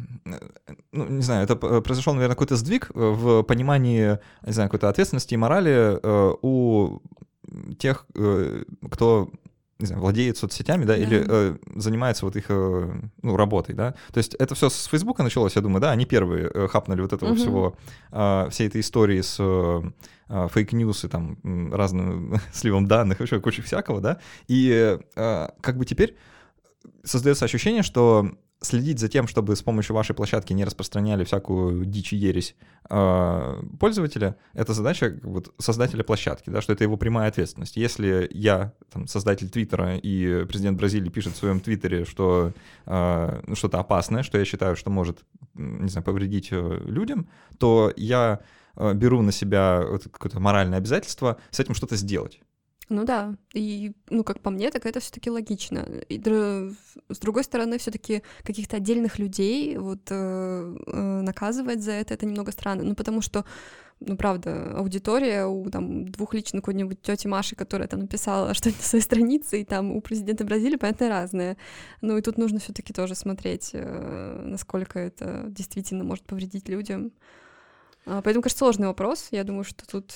[SPEAKER 1] ну, не знаю, это произошел, наверное, какой-то сдвиг в понимании, не знаю, какой-то ответственности и морали э, у тех, э, кто не знаю, владеет соцсетями, да, да. или э, занимается вот их э, ну, работой, да. То есть это все с Фейсбука началось, я думаю, да, они первые э, хапнули вот этого угу. всего, э, всей этой истории с э, fake news и там разным сливом данных, еще куча всякого, да. И э, как бы теперь создается ощущение, что следить за тем, чтобы с помощью вашей площадки не распространяли всякую дичь и ересь э, пользователя, это задача вот, создателя площадки, да, что это его прямая ответственность. Если я, там, создатель Твиттера, и президент Бразилии пишет в своем Твиттере, что э, что-то опасное, что я считаю, что может, не знаю, повредить э, людям, то я э, беру на себя какое-то моральное обязательство с этим что-то сделать.
[SPEAKER 2] Ну да, и, ну, как по мне, так это все таки логично. И с другой стороны, все таки каких-то отдельных людей вот э, э, наказывать за это, это немного странно. Ну, потому что, ну, правда, аудитория у там двухличной какой-нибудь тети Маши, которая там написала что-нибудь на своей странице, и там у президента Бразилии, понятно, разные. Ну, и тут нужно все таки тоже смотреть, э, насколько это действительно может повредить людям. А, поэтому, конечно, сложный вопрос. Я думаю, что тут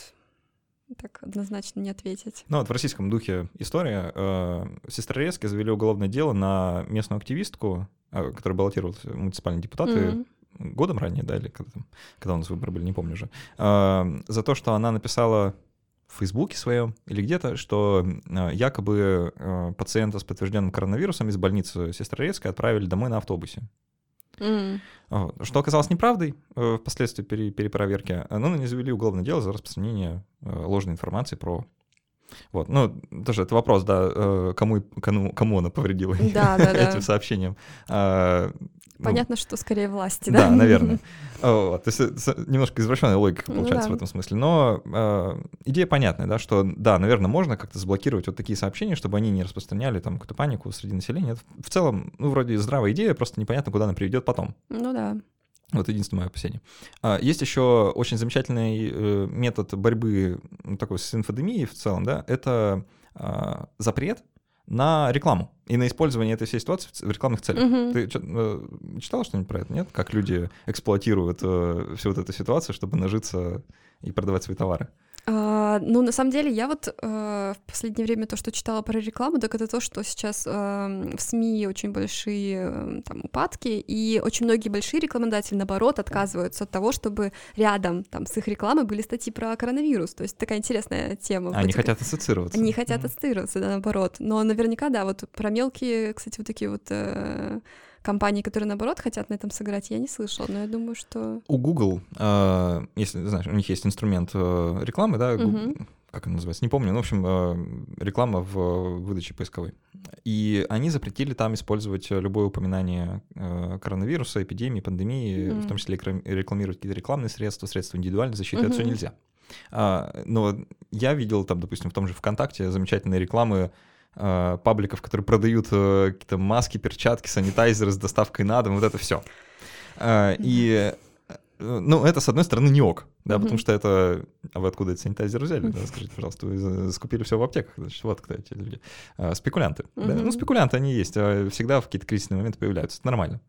[SPEAKER 2] так однозначно не ответить.
[SPEAKER 1] Ну вот в российском духе история. Э, Сестрорецке завели уголовное дело на местную активистку, э, которая баллотировалась в муниципальные депутаты mm-hmm. годом ранее, да, или когда, там, когда у нас выборы были, не помню уже, э, за то, что она написала в Фейсбуке своем или где-то, что э, якобы э, пациента с подтвержденным коронавирусом из больницы Сестрорецкой отправили домой на автобусе. Mm. Что оказалось неправдой э, впоследствии пере, перепроверки, но они завели уголовное дело за распространение э, ложной информации про вот, ну, тоже это вопрос, да, э, кому, кому, кому она повредила
[SPEAKER 2] да, да,
[SPEAKER 1] этим да. сообщением. А,
[SPEAKER 2] ну, Понятно, ну, что скорее власти, да?
[SPEAKER 1] Да, наверное. Вот, то есть немножко извращенная логика ну получается ну, да. в этом смысле. Но э, идея понятная, да, что да, наверное, можно как-то заблокировать вот такие сообщения, чтобы они не распространяли там какую-то панику среди населения. Это в целом, ну, вроде здравая идея, просто непонятно, куда она приведет потом.
[SPEAKER 2] Ну да.
[SPEAKER 1] Вот единственное мое опасение. А, есть еще очень замечательный э, метод борьбы ну, такой с инфодемией в целом, да, это а, запрет на рекламу и на использование этой всей ситуации в рекламных целях. Угу. Ты э, читала что-нибудь про это, нет? Как люди эксплуатируют э, всю вот эту ситуацию, чтобы нажиться и продавать свои товары?
[SPEAKER 2] А, ну, на самом деле, я вот э, в последнее время то, что читала про рекламу, так это то, что сейчас э, в СМИ очень большие э, там упадки, и очень многие большие рекламодатели, наоборот, отказываются от того, чтобы рядом там с их рекламой были статьи про коронавирус. То есть такая интересная тема.
[SPEAKER 1] Они хотят ассоциироваться.
[SPEAKER 2] Они хотят ассоциироваться, да, наоборот. Но наверняка, да, вот про мелкие, кстати, вот такие вот э, компании, которые, наоборот, хотят на этом сыграть, я не слышала, но я думаю, что...
[SPEAKER 1] У Google, э, если, знаешь, у них есть инструмент э, рекламы, да, Google, угу. как он называется, не помню, но, в общем, э, реклама в выдаче поисковой. И они запретили там использовать любое упоминание коронавируса, эпидемии, пандемии, угу. в том числе рекламировать какие-то рекламные средства, средства индивидуальной защиты, угу. это все нельзя. А, но я видел там, допустим, в том же ВКонтакте замечательные рекламы э, пабликов, которые продают э, какие-то маски, перчатки, санитайзеры с доставкой на дом, вот это все. Э, и э, ну, это, с одной стороны, не ок, да, mm-hmm. потому что это... А вы откуда этот санитайзер взяли, да, скажите, пожалуйста, вы скупили все в аптеках, значит, вот кто эти люди. А, спекулянты, mm-hmm. да? Ну, спекулянты они есть, а всегда в какие-то кризисные моменты появляются, это нормально.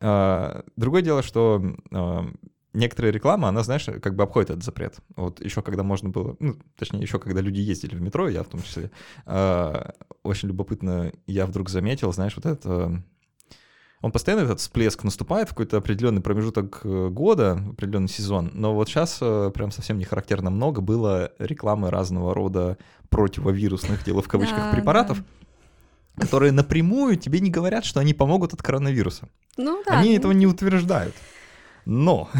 [SPEAKER 1] А, другое дело, что а, некоторая реклама, она, знаешь, как бы обходит этот запрет. Вот еще когда можно было, ну, точнее, еще когда люди ездили в метро, я в том числе, э, очень любопытно, я вдруг заметил, знаешь, вот это... Он постоянно этот всплеск наступает в какой-то определенный промежуток э, года, определенный сезон, но вот сейчас э, прям совсем не характерно много было рекламы разного рода противовирусных, дело в кавычках, препаратов, которые напрямую тебе не говорят, что они помогут от коронавируса. Ну да. Они ну... этого не утверждают. Но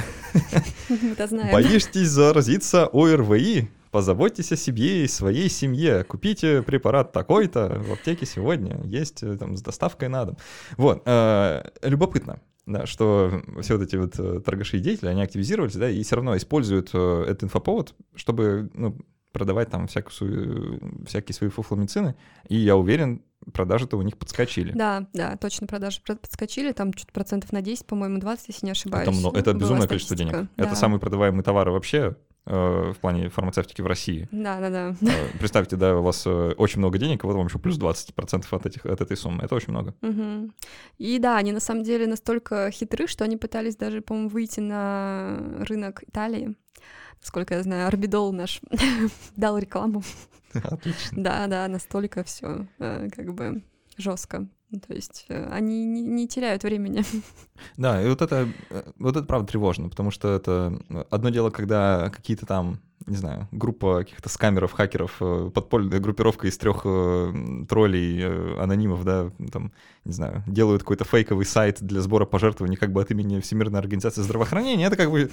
[SPEAKER 1] боишься заразиться ОРВИ? Позаботьтесь о себе и своей семье. Купите препарат такой-то в аптеке сегодня. Есть э, там с доставкой на дом. Вот. Э, любопытно. Да, что все вот эти вот э, торгаши и деятели, они активизировались, да, и все равно используют этот инфоповод, чтобы ну, продавать там всякую, всякие свои фуфломицины. И я уверен, продажи-то у них подскочили.
[SPEAKER 2] Да, да, точно продажи подскочили, там что-то процентов на 10, по-моему, 20, если не ошибаюсь.
[SPEAKER 1] Это, много, это безумное количество денег. Да. Это самый продаваемый товар вообще в плане фармацевтики в России.
[SPEAKER 2] Да, да, да.
[SPEAKER 1] Э, представьте, да, у вас э, очень много денег, и вот вам еще плюс 20% от, этих, от этой суммы. Это очень много.
[SPEAKER 2] Угу. И да, они на самом деле настолько хитры, что они пытались даже, по-моему, выйти на рынок Италии. Сколько я знаю, Орбидол наш дал рекламу.
[SPEAKER 1] Отлично.
[SPEAKER 2] Да, да, настолько все э, как бы жестко. То есть э, они не, не теряют времени.
[SPEAKER 1] Да, и вот это, э, вот это правда тревожно, потому что это одно дело, когда какие-то там, не знаю, группа каких-то скамеров, хакеров, подпольная группировка из трех троллей, анонимов, да, там, не знаю, делают какой-то фейковый сайт для сбора пожертвований как бы от имени Всемирной организации здравоохранения, это как бы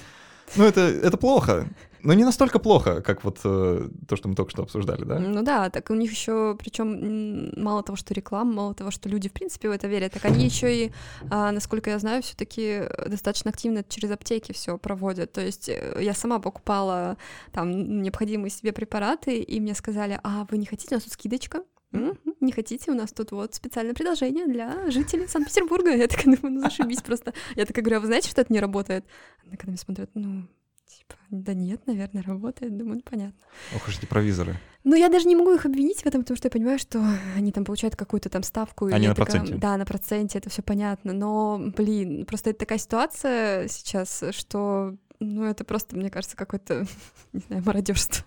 [SPEAKER 1] ну, это, это плохо. Но не настолько плохо, как вот э, то, что мы только что обсуждали, да?
[SPEAKER 2] Ну да, так у них еще, причем мало того, что реклама, мало того, что люди в принципе в это верят, так они еще и, а, насколько я знаю, все-таки достаточно активно через аптеки все проводят. То есть э, я сама покупала там необходимые себе препараты, и мне сказали, а вы не хотите, у нас тут скидочка, не хотите, у нас тут вот специальное предложение для жителей Санкт-Петербурга. Я такая думаю, ну зашибись просто. Я такая говорю, а вы знаете, что это не работает? Она когда меня смотрят, ну, типа, да нет, наверное, работает. Думаю, ну, понятно.
[SPEAKER 1] Ох уж эти провизоры.
[SPEAKER 2] Ну, я даже не могу их обвинить в этом, потому что я понимаю, что они там получают какую-то там ставку.
[SPEAKER 1] Они на такая, проценте.
[SPEAKER 2] Да, на проценте, это все понятно. Но, блин, просто это такая ситуация сейчас, что, ну, это просто, мне кажется, какое-то, не знаю, мародерство.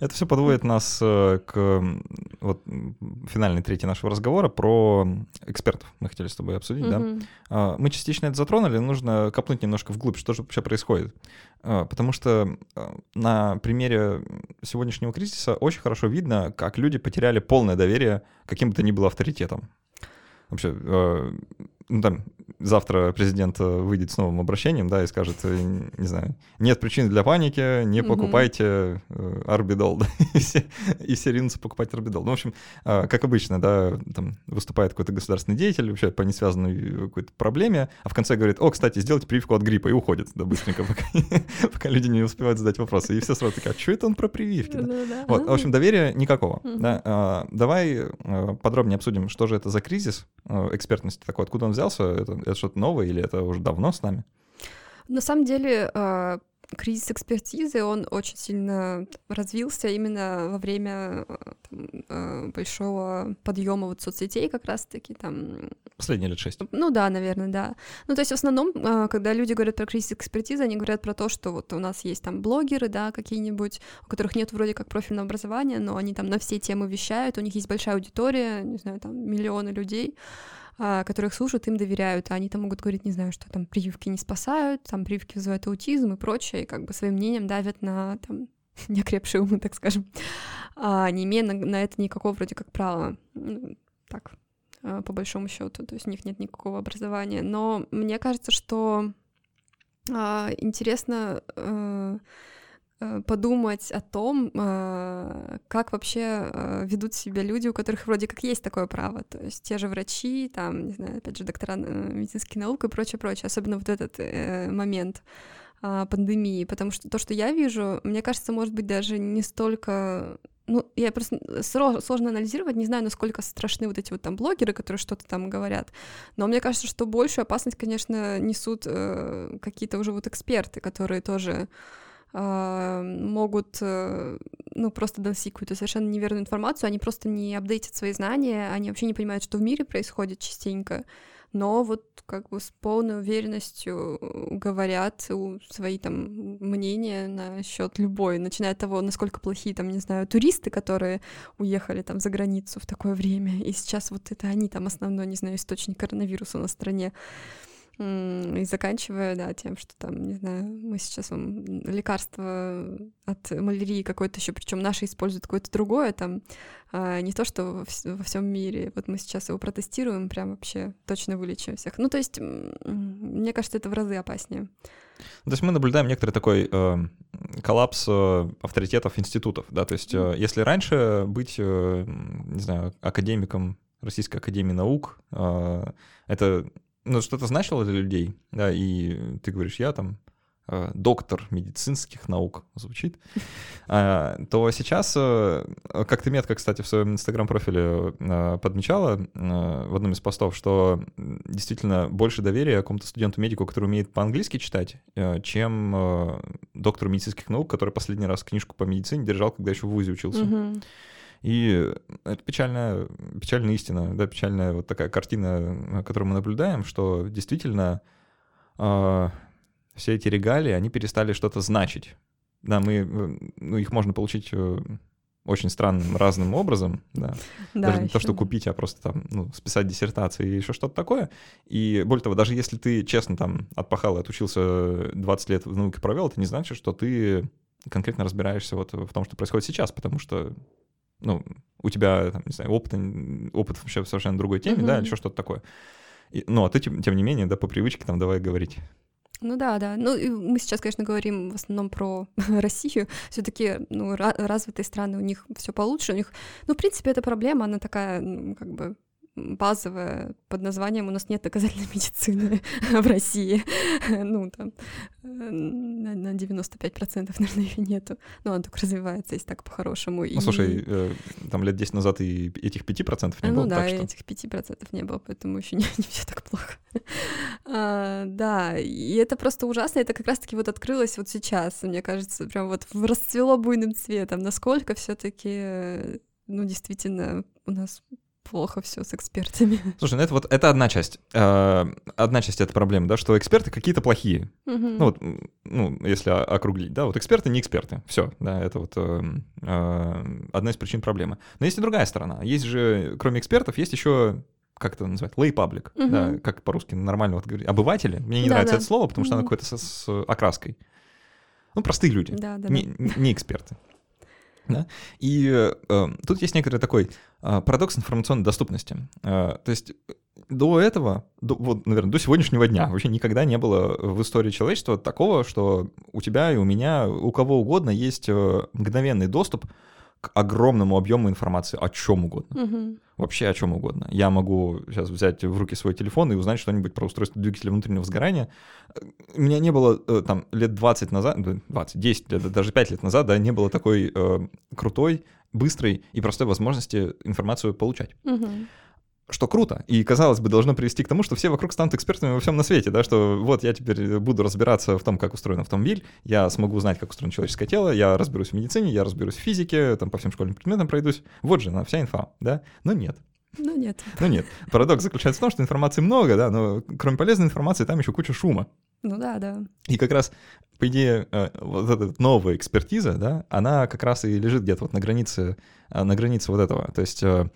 [SPEAKER 1] Это все подводит нас э, к вот, финальной трети нашего разговора про экспертов. Мы хотели с тобой обсудить, mm-hmm. да? Мы частично это затронули, нужно копнуть немножко вглубь, что же вообще происходит. А, потому что а, на примере сегодняшнего кризиса очень хорошо видно, как люди потеряли полное доверие каким бы то ни было авторитетом. Вообще, а, ну, там, завтра президент э, выйдет с новым обращением, да, и скажет, э, не знаю, нет причин для паники, не покупайте mm-hmm. Арбидол, да, и, все, и все ринутся покупать Арбидол. Ну, в общем, как обычно, да, там выступает какой-то государственный деятель вообще по несвязанной какой-то проблеме, а в конце говорит, о, кстати, сделайте прививку от гриппа, и уходит, да, быстренько, пока, пока люди не успевают задать вопросы. И все сразу такие, а что это он про прививки? Да? Да, вот, в общем, доверия никакого. Да. Давай подробнее обсудим, что же это за кризис экспертности такой, откуда он взялся, это, это что-то новое или это уже давно с нами?
[SPEAKER 2] На самом деле, а, кризис экспертизы, он очень сильно развился именно во время там, э, большого подъема вот соцсетей как раз-таки там.
[SPEAKER 1] Последние лет шесть.
[SPEAKER 2] Ну да, наверное, да. Ну то есть в основном, когда люди говорят про кризис экспертизы, они говорят про то, что вот у нас есть там блогеры, да, какие-нибудь, у которых нет вроде как профильного образования, но они там на все темы вещают, у них есть большая аудитория, не знаю, там миллионы людей, а, которых слушают, им доверяют, а они там могут говорить, не знаю, что там прививки не спасают, там прививки вызывают аутизм и прочее, и как бы своим мнением давят на там неокрепшие умы, так скажем, а, не имея на, на это никакого вроде как права, ну, так, а, по большому счету, то есть у них нет никакого образования. Но мне кажется, что а, интересно а, подумать о том, э, как вообще э, ведут себя люди, у которых вроде как есть такое право. То есть те же врачи, там, не знаю, опять же, доктора медицинских наук и прочее, прочее. Особенно вот этот момент а, пандемии, потому что то, что я вижу, мне кажется, может быть даже не столько ну, я просто сложно анализировать, не знаю, насколько страшны вот эти вот там блогеры, которые что-то там говорят, но мне кажется, что большую опасность, конечно, несут э, какие-то уже вот эксперты, которые тоже могут, э, ну, просто доносить какую-то совершенно неверную информацию, они просто не апдейтят свои знания, они вообще не понимают, что в мире происходит частенько, но вот как бы с полной уверенностью говорят свои там мнения насчет любой, начиная от того, насколько плохие там, не знаю, туристы, которые уехали там за границу в такое время, и сейчас вот это они там основной, не знаю, источник коронавируса на стране. И заканчивая, да, тем, что там, не знаю, мы сейчас вам лекарство от малярии какое-то еще, причем наши используют какое-то другое, там, а не то, что во всем мире. Вот мы сейчас его протестируем, прям вообще точно вылечим всех. Ну, то есть, мне кажется, это в разы опаснее.
[SPEAKER 1] То есть мы наблюдаем некоторый такой э, коллапс э, авторитетов институтов, да, то есть э, если раньше быть, э, не знаю, академиком Российской Академии Наук, э, это ну, что-то значило для людей, да, и ты говоришь, я там э, доктор медицинских наук звучит, а, то сейчас, э, как ты метко, кстати, в своем инстаграм-профиле э, подмечала в одном из постов, что действительно больше доверия какому-то студенту-медику, который умеет по-английски читать, чем доктору медицинских наук, который последний раз книжку по медицине держал, когда еще в ВУЗе учился. И это печальная, печальная истина, да, печальная вот такая картина, которую мы наблюдаем, что действительно э, все эти регалии, они перестали что-то значить. Да, мы, ну, их можно получить э, очень странным, разным образом, да. да даже не то, что купить, а просто там, ну, списать диссертации и еще что-то такое. И более того, даже если ты честно там отпахал и отучился 20 лет в науке провел, это не значит, что ты конкретно разбираешься вот в том, что происходит сейчас, потому что ну, у тебя, там, не знаю, опыт, опыт вообще в совершенно другой теме, mm-hmm. да, или еще что-то такое. И, ну, а ты, тем, тем не менее, да, по привычке там давай говорить.
[SPEAKER 2] Ну да, да. Ну, мы сейчас, конечно, говорим в основном про Россию. Все-таки, ну, развитые страны, у них все получше. У них, ну, в принципе, эта проблема, она такая, ну, как бы базовая под названием «У нас нет доказательной медицины в России». Ну, там, э, на 95%, наверное, ее нету. Но она только развивается, если так по-хорошему.
[SPEAKER 1] Ну, слушай, э, там лет 10 назад и этих 5% не было,
[SPEAKER 2] Ну да, этих 5% не было, поэтому еще не, не все так плохо. А, да, и это просто ужасно, это как раз-таки вот открылось вот сейчас, мне кажется, прям вот расцвело буйным цветом, насколько все таки ну, действительно, у нас плохо все с экспертами.
[SPEAKER 1] Слушай, ну это вот это одна часть. Э, одна часть этой проблемы, да, что эксперты какие-то плохие. Угу. Ну вот, ну, если округлить, да, вот эксперты не эксперты. Все, да, это вот э, э, одна из причин проблемы. Но есть и другая сторона. Есть же, кроме экспертов, есть еще как это называть, lay public, угу. да, как по-русски нормально вот говорить, обыватели. Мне не да, нравится да. это слово, потому что угу. оно какое-то с, с окраской. Ну, простые люди, да, да, не, да. не эксперты. Да? И э, тут есть некоторый такой э, парадокс информационной доступности. Э, то есть до этого, до, вот, наверное, до сегодняшнего дня вообще никогда не было в истории человечества такого, что у тебя и у меня, у кого угодно есть э, мгновенный доступ к огромному объему информации о чем угодно. Угу. Вообще о чем угодно. Я могу сейчас взять в руки свой телефон и узнать что-нибудь про устройство двигателя внутреннего сгорания. У меня не было э, там лет 20 назад, 20, 10, даже 5 лет назад, да, не было такой э, крутой, быстрой и простой возможности информацию получать. Угу. Что круто, и, казалось бы, должно привести к тому, что все вокруг станут экспертами во всем на свете, да, что вот я теперь буду разбираться в том, как устроен автомобиль, я смогу узнать, как устроено человеческое тело, я разберусь в медицине, я разберусь в физике, там по всем школьным предметам пройдусь, вот же она, вся инфа, да, но нет.
[SPEAKER 2] Ну нет.
[SPEAKER 1] Ну нет. Парадокс заключается в том, что информации много, да, но кроме полезной информации там еще куча шума.
[SPEAKER 2] Ну да, да.
[SPEAKER 1] И как раз, по идее, э, вот эта новая экспертиза, да, она как раз и лежит где-то вот на границе, э, на границе вот этого. То есть э,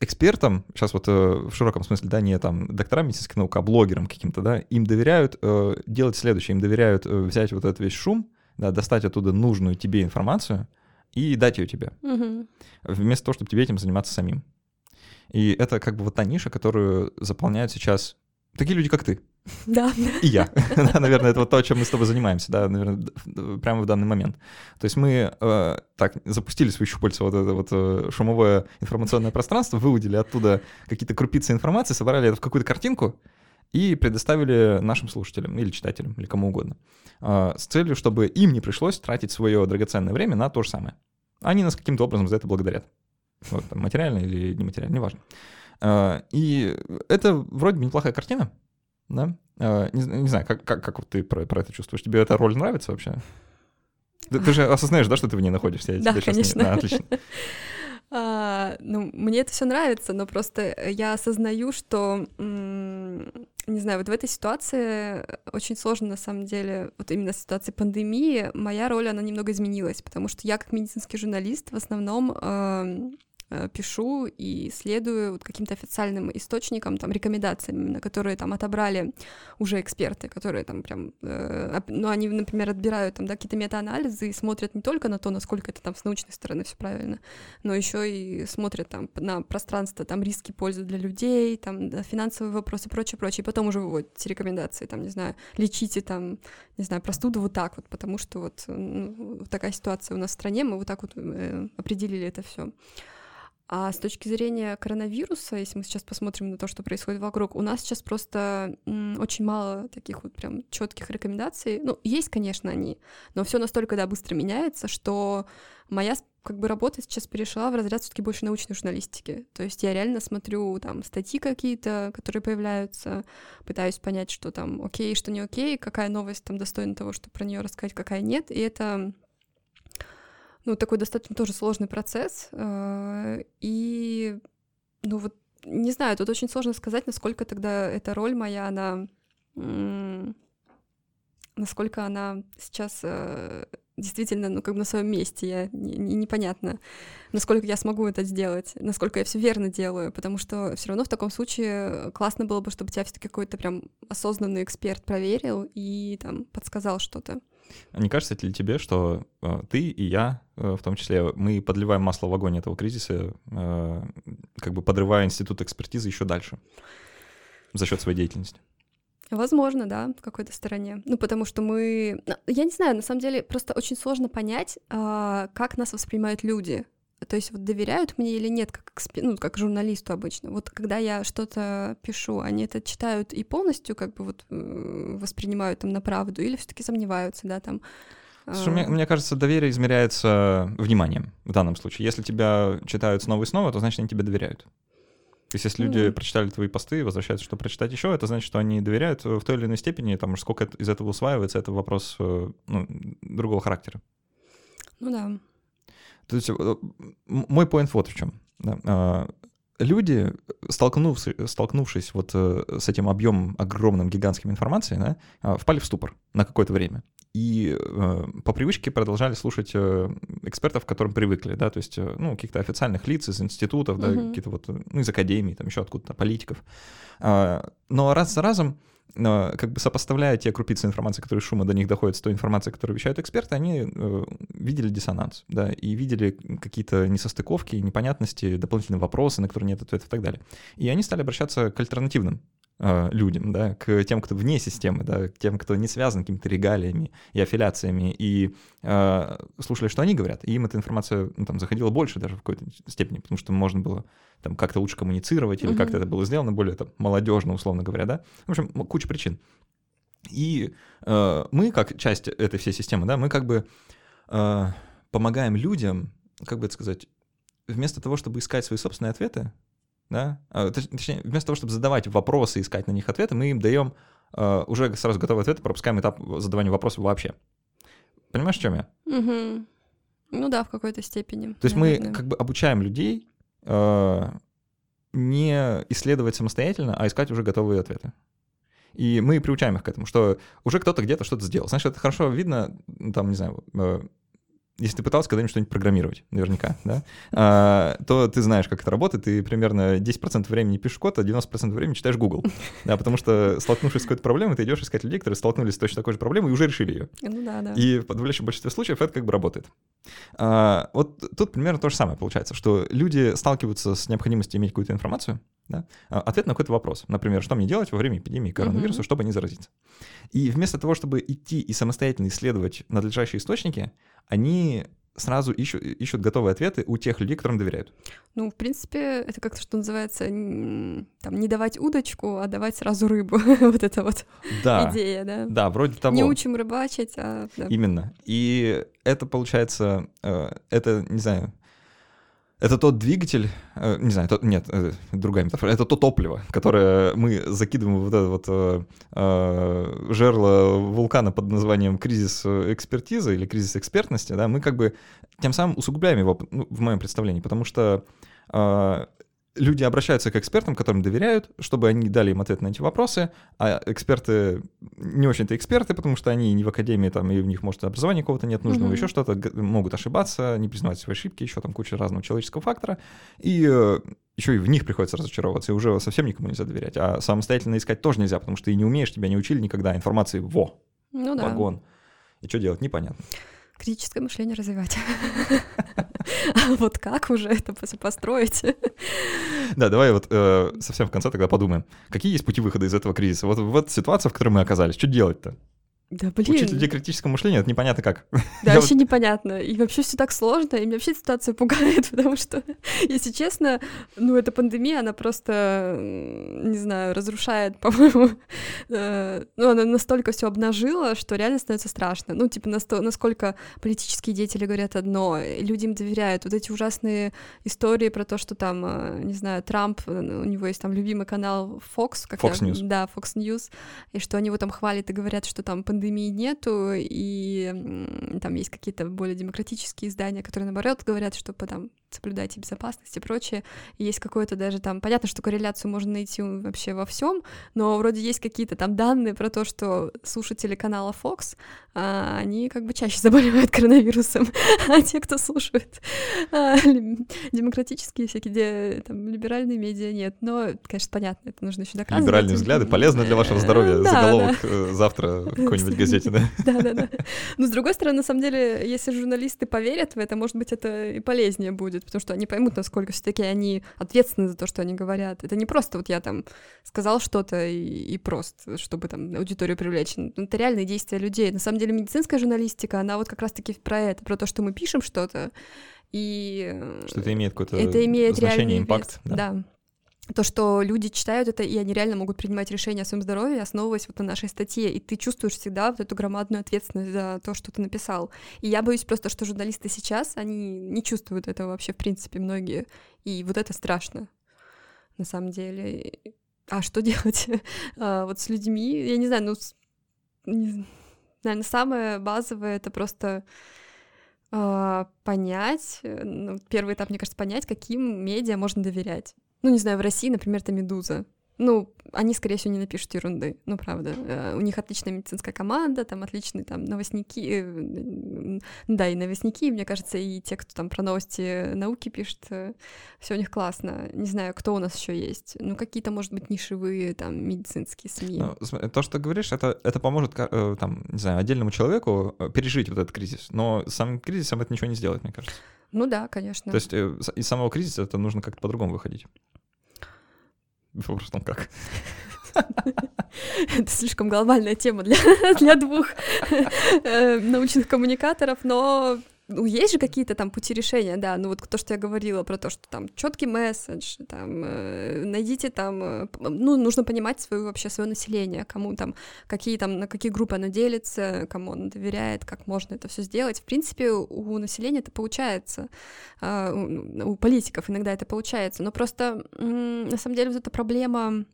[SPEAKER 1] экспертам, сейчас вот в широком смысле, да, не там докторам медицинских наук, а блогерам каким-то, да, им доверяют делать следующее, им доверяют взять вот этот весь шум, да, достать оттуда нужную тебе информацию и дать ее тебе,
[SPEAKER 2] угу.
[SPEAKER 1] вместо того, чтобы тебе этим заниматься самим. И это как бы вот та ниша, которую заполняют сейчас такие люди, как ты.
[SPEAKER 2] Да.
[SPEAKER 1] И я. Наверное, это вот то, чем мы с тобой занимаемся, да, наверное, прямо в данный момент. То есть мы э, так запустили свои щупальца вот это вот э, шумовое информационное пространство, выудили оттуда какие-то крупицы информации, собрали это в какую-то картинку и предоставили нашим слушателям или читателям, или кому угодно, э, с целью, чтобы им не пришлось тратить свое драгоценное время на то же самое. Они нас каким-то образом за это благодарят. Вот, там, материально или нематериально, неважно. Э, и это вроде бы неплохая картина, да? Э, не, не знаю, как, как, как ты про, про это чувствуешь? Тебе эта роль нравится вообще? Ты, ты же осознаешь, да, что ты в ней находишься?
[SPEAKER 2] Я да, конечно. Не...
[SPEAKER 1] Да, отлично.
[SPEAKER 2] А, ну, мне это все нравится, но просто я осознаю, что, не знаю, вот в этой ситуации очень сложно на самом деле, вот именно в ситуации пандемии, моя роль, она немного изменилась, потому что я как медицинский журналист в основном пишу и следую вот каким-то официальным источникам, там, рекомендациям, на которые там отобрали уже эксперты, которые там прям, э, ну, они, например, отбирают там, да, какие-то метаанализы и смотрят не только на то, насколько это там с научной стороны все правильно, но еще и смотрят там на пространство, там, риски пользы для людей, там, да, финансовые вопросы, прочее, прочее, и потом уже выводят эти рекомендации, там, не знаю, лечите там, не знаю, простуду вот так вот, потому что вот ну, такая ситуация у нас в стране, мы вот так вот э, определили это все. А с точки зрения коронавируса, если мы сейчас посмотрим на то, что происходит вокруг, у нас сейчас просто очень мало таких вот прям четких рекомендаций. Ну, есть, конечно, они, но все настолько да, быстро меняется, что моя как бы работа сейчас перешла в разряд все-таки больше научной журналистики. То есть я реально смотрю там статьи какие-то, которые появляются, пытаюсь понять, что там окей, что не окей, какая новость там достойна того, чтобы про нее рассказать, какая нет. И это ну, такой достаточно тоже сложный процесс. Э, и, ну, вот, не знаю, тут очень сложно сказать, насколько тогда эта роль моя, она... Насколько она сейчас э, действительно, ну, как бы на своем месте, я не, не, непонятно, насколько я смогу это сделать, насколько я все верно делаю, потому что все равно в таком случае классно было бы, чтобы тебя все-таки какой-то прям осознанный эксперт проверил и там подсказал что-то.
[SPEAKER 1] А не кажется ли тебе, что э, ты и я, э, в том числе, мы подливаем масло в огонь этого кризиса, э, как бы подрывая институт экспертизы еще дальше за счет своей деятельности?
[SPEAKER 2] Возможно, да, в какой-то стороне. Ну, потому что мы... Ну, я не знаю, на самом деле, просто очень сложно понять, э, как нас воспринимают люди. То есть вот доверяют мне или нет, как, ну, как журналисту обычно. Вот когда я что-то пишу, они это читают и полностью как бы вот э, воспринимают там на правду или все таки сомневаются, да, там...
[SPEAKER 1] Слушай, мне, мне кажется, доверие измеряется вниманием в данном случае. Если тебя читают снова и снова, то значит они тебе доверяют. То есть если люди mm-hmm. прочитали твои посты и возвращаются, что прочитать еще, это значит, что они доверяют в той или иной степени, там, сколько из этого усваивается, это вопрос э, ну, другого характера.
[SPEAKER 2] Ну да.
[SPEAKER 1] То есть э, мой поинт вот в чем. Да. А, люди, столкнувшись, столкнувшись вот э, с этим объемом огромным гигантским информации, да, а, впали в ступор на какое-то время. И э, по привычке продолжали слушать экспертов, к которым привыкли, да, то есть, ну, каких-то официальных лиц из институтов, да, uh-huh. какие-то вот, ну, из академий, там еще откуда-то, политиков. Э, но раз за разом но как бы сопоставляя те крупицы информации, которые шума до них доходят, с той информацией, которую вещают эксперты, они э, видели диссонанс, да, и видели какие-то несостыковки, непонятности, дополнительные вопросы, на которые нет ответов и так далее. И они стали обращаться к альтернативным людям, да, к тем, кто вне системы, да, к тем, кто не связан какими-то регалиями и аффилиациями, и э, слушали, что они говорят, и им эта информация ну, там, заходила больше даже в какой-то степени, потому что можно было там как-то лучше коммуницировать, или mm-hmm. как-то это было сделано более там, молодежно, условно говоря, да. В общем, куча причин. И э, мы, как часть этой всей системы, да, мы как бы э, помогаем людям, как бы это сказать, вместо того, чтобы искать свои собственные ответы, да, а, точнее, вместо того, чтобы задавать вопросы и искать на них ответы, мы им даем а, уже сразу готовый ответ, пропускаем этап задавания вопросов вообще. Понимаешь, в чем я?
[SPEAKER 2] Угу. Ну да, в какой-то степени.
[SPEAKER 1] То есть наверное. мы как бы обучаем людей э, не исследовать самостоятельно, а искать уже готовые ответы. И мы приучаем их к этому, что уже кто-то где-то что-то сделал. Знаешь, это хорошо видно, там, не знаю, если ты пытался когда-нибудь что-нибудь программировать, наверняка, да, а, то ты знаешь, как это работает, и примерно 10% времени пишешь код, а 90% времени читаешь Google, да, потому что, столкнувшись с какой-то проблемой, ты идешь искать людей, которые столкнулись с точно такой же проблемой и уже решили ее.
[SPEAKER 2] Ну да, да.
[SPEAKER 1] И в подавляющем большинстве случаев это как бы работает. А, вот тут примерно то же самое получается, что люди сталкиваются с необходимостью иметь какую-то информацию, да, а, ответ на какой-то вопрос. Например, что мне делать во время эпидемии коронавируса, uh-huh. чтобы не заразиться. И вместо того, чтобы идти и самостоятельно исследовать надлежащие источники, они сразу ищут, ищут готовые ответы у тех людей, которым доверяют.
[SPEAKER 2] Ну, в принципе, это как-то, что называется, там, не давать удочку, а давать сразу рыбу. вот это вот да, идея, да?
[SPEAKER 1] Да, вроде того.
[SPEAKER 2] Не учим рыбачить, а...
[SPEAKER 1] Да. Именно. И это, получается, э, это, не знаю, это тот двигатель, э, не знаю, тот, нет, э, другая метафора, это то топливо, которое мы закидываем в вот это вот э, э, жерло вулкана под названием кризис экспертизы или кризис экспертности, да, мы как бы тем самым усугубляем его, ну, в моем представлении, потому что люди обращаются к экспертам, которым доверяют, чтобы они дали им ответ на эти вопросы, а эксперты не очень-то эксперты, потому что они не в академии, там, и у них, может, образования какого-то нет нужного, mm-hmm. еще что-то, могут ошибаться, не признавать свои ошибки, еще там куча разного человеческого фактора, и э, еще и в них приходится разочаровываться, и уже совсем никому нельзя доверять. А самостоятельно искать тоже нельзя, потому что ты не умеешь, тебя не учили никогда информации во,
[SPEAKER 2] ну, да.
[SPEAKER 1] вагон. И что делать, непонятно.
[SPEAKER 2] Критическое мышление развивать. А вот как уже это построить?
[SPEAKER 1] Да, давай вот э, совсем в конце тогда подумаем. Какие есть пути выхода из этого кризиса? Вот, вот ситуация, в которой мы оказались. Что делать-то?
[SPEAKER 2] Да блин.
[SPEAKER 1] Учить людей критическому мышлению, это непонятно как.
[SPEAKER 2] Да, вообще вот... непонятно. И вообще все так сложно, и меня вообще ситуация пугает, потому что, если честно, ну, эта пандемия, она просто, не знаю, разрушает, по-моему, э, ну, она настолько все обнажила, что реально становится страшно. Ну, типа, насто- насколько политические деятели говорят одно, люди им доверяют. Вот эти ужасные истории про то, что там, э, не знаю, Трамп, э, у него есть там любимый канал Fox.
[SPEAKER 1] Как Fox я, News.
[SPEAKER 2] Да, Fox News, и что они его там хвалят и говорят, что там пандемия пандемии нету, и там есть какие-то более демократические издания, которые, наоборот, говорят, что там соблюдайте безопасность и прочее. И есть какое-то даже там... Понятно, что корреляцию можно найти вообще во всем, но вроде есть какие-то там данные про то, что слушатели канала Fox, а, они как бы чаще заболевают коронавирусом, а те, кто слушают а, демократические всякие, где там либеральные медиа нет. Но, конечно, понятно, это нужно еще доказывать.
[SPEAKER 1] Либеральные взгляды полезны для вашего здоровья. Заголовок э, завтра в какой-нибудь газете, да?
[SPEAKER 2] Да-да-да. Но, с другой стороны, на самом деле, если журналисты поверят в это, может быть, это и полезнее будет потому что они поймут, насколько все-таки они ответственны за то, что они говорят. Это не просто вот я там сказал что-то и, и просто, чтобы там аудиторию привлечь. Ну, это реальные действия людей. На самом деле медицинская журналистика, она вот как раз-таки про это, про то, что мы пишем что-то, и...
[SPEAKER 1] Что это имеет какое-то это имеет значение, импакт.
[SPEAKER 2] Да. да то, что люди читают это, и они реально могут принимать решения о своем здоровье, основываясь вот на нашей статье, и ты чувствуешь всегда вот эту громадную ответственность за то, что ты написал. И я боюсь просто, что журналисты сейчас, они не чувствуют этого вообще, в принципе, многие, и вот это страшно, на самом деле. А что делать а, вот с людьми? Я не знаю, ну, наверное, самое базовое — это просто а, понять, ну, первый этап, мне кажется, понять, каким медиа можно доверять. Ну, не знаю, в России, например, это «Медуза». Ну, они, скорее всего, не напишут ерунды, ну, правда. Э, у них отличная медицинская команда, там отличные там новостники, э, да, и новостники, мне кажется, и те, кто там про новости науки пишет, э, все у них классно. Не знаю, кто у нас еще есть. Ну, какие-то, может быть, нишевые там медицинские СМИ.
[SPEAKER 1] Ну, то, что ты говоришь, это, это поможет, там, не знаю, отдельному человеку пережить вот этот кризис, но сам кризисом это ничего не сделает, мне кажется.
[SPEAKER 2] Ну да, конечно.
[SPEAKER 1] То есть из самого кризиса это нужно как-то по-другому выходить. Вопрос в том, как.
[SPEAKER 2] Это слишком глобальная тема для, для двух э, научных коммуникаторов, но ну, есть же какие-то там пути решения, да, ну вот то, что я говорила про то, что там четкий месседж, там, э, найдите там, э, ну, нужно понимать свое вообще свое население, кому там, какие там, на какие группы оно делится, кому оно доверяет, как можно это все сделать. В принципе, у населения это получается, э, у, у политиков иногда это получается, но просто, э, на самом деле, вот эта проблема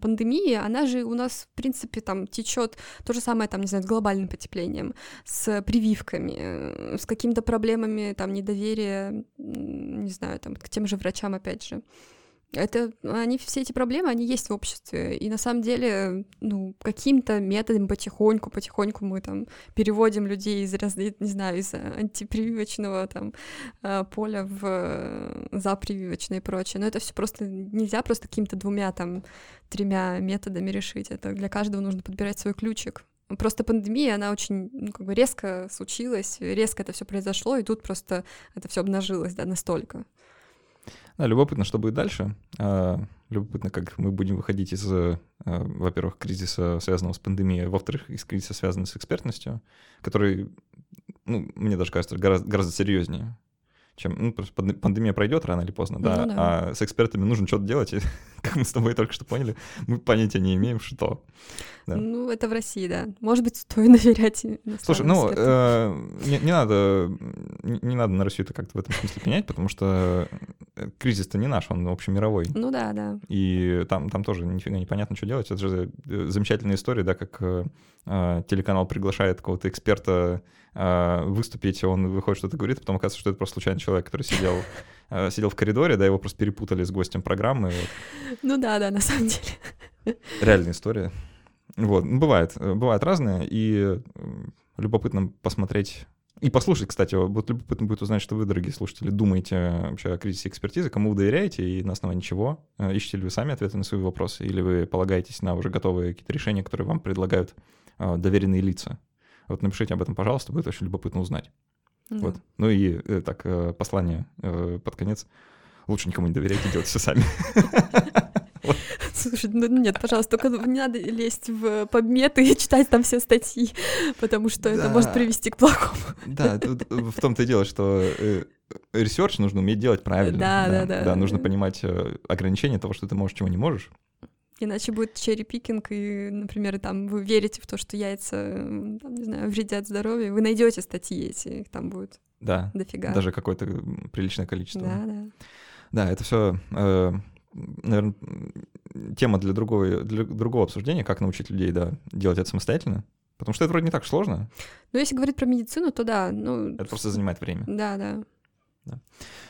[SPEAKER 2] пандемии, она же у нас, в принципе, там течет то же самое, там, не знаю, с глобальным потеплением, с прививками, э, с какими-то проблемами, там, недоверия, не знаю, там, к тем же врачам, опять же. Это, они, все эти проблемы, они есть в обществе, и на самом деле, ну, каким-то методом потихоньку, потихоньку мы там переводим людей из, не знаю, из антипрививочного там а, поля в э, запрививочное и прочее, но это все просто нельзя просто какими-то двумя там, тремя методами решить, это для каждого нужно подбирать свой ключик. Просто пандемия, она очень ну, как бы резко случилась, резко это все произошло, и тут просто это все обнажилось, да, настолько.
[SPEAKER 1] Да, любопытно, что будет дальше. А, любопытно, как мы будем выходить из, а, во-первых, кризиса, связанного с пандемией, во-вторых, из кризиса, связанного с экспертностью, который, ну, мне даже кажется, гораздо, гораздо серьезнее чем ну, просто пандемия пройдет рано или поздно, да, ну, да. а с экспертами нужно что-то делать, и, как мы с тобой только что поняли, мы понятия не имеем, что.
[SPEAKER 2] Да. Ну, это в России, да. Может быть, стоит доверять
[SPEAKER 1] Слушай, ну, э, не, не надо не, не надо на Россию это как-то в этом смысле менять, потому что э, кризис-то не наш, он общемировой.
[SPEAKER 2] Ну да, да.
[SPEAKER 1] И там, там тоже нифига непонятно, что делать. Это же э, замечательная история, да, как э, э, телеканал приглашает какого-то эксперта э, выступить, он выходит, что-то говорит, потом оказывается, что это просто случайный человек, который сидел э, сидел в коридоре, да, его просто перепутали с гостем программы. Вот.
[SPEAKER 2] Ну да, да, на самом деле.
[SPEAKER 1] Реальная история. Вот, ну, бывает, э, бывает разное, и любопытно посмотреть и послушать, кстати, вот любопытно будет узнать, что вы, дорогие слушатели, думаете вообще о кризисе экспертизы, кому вы доверяете и на основании чего. Э, ищете ли вы сами ответы на свои вопросы, или вы полагаетесь на уже готовые какие-то решения, которые вам предлагают доверенные лица. Вот напишите об этом, пожалуйста, будет очень любопытно узнать. Mm-hmm. Вот. Ну и так, послание под конец. Лучше никому не доверяйте, делайте все сами.
[SPEAKER 2] Слушай, ну нет, пожалуйста, только не надо лезть в PubMed ы и читать там все статьи, потому что да. это может привести к плохому.
[SPEAKER 1] Да, тут в том-то и дело, что э, research нужно уметь делать правильно. Да, да, да. Да, нужно понимать э, ограничения того, что ты можешь, чего не можешь.
[SPEAKER 2] Иначе будет cherry-picking, и, например, там вы верите в то, что яйца, там, не знаю, вредят здоровью, вы найдете статьи эти, их там будет
[SPEAKER 1] да,
[SPEAKER 2] дофига.
[SPEAKER 1] Даже какое-то приличное количество.
[SPEAKER 2] Да, да.
[SPEAKER 1] Да, это все э, наверное, тема для другого, для другого обсуждения, как научить людей, да, делать это самостоятельно. Потому что это вроде не так сложно.
[SPEAKER 2] Ну, если говорить про медицину, то да. Ну...
[SPEAKER 1] Это просто занимает время.
[SPEAKER 2] Да, да.
[SPEAKER 1] да.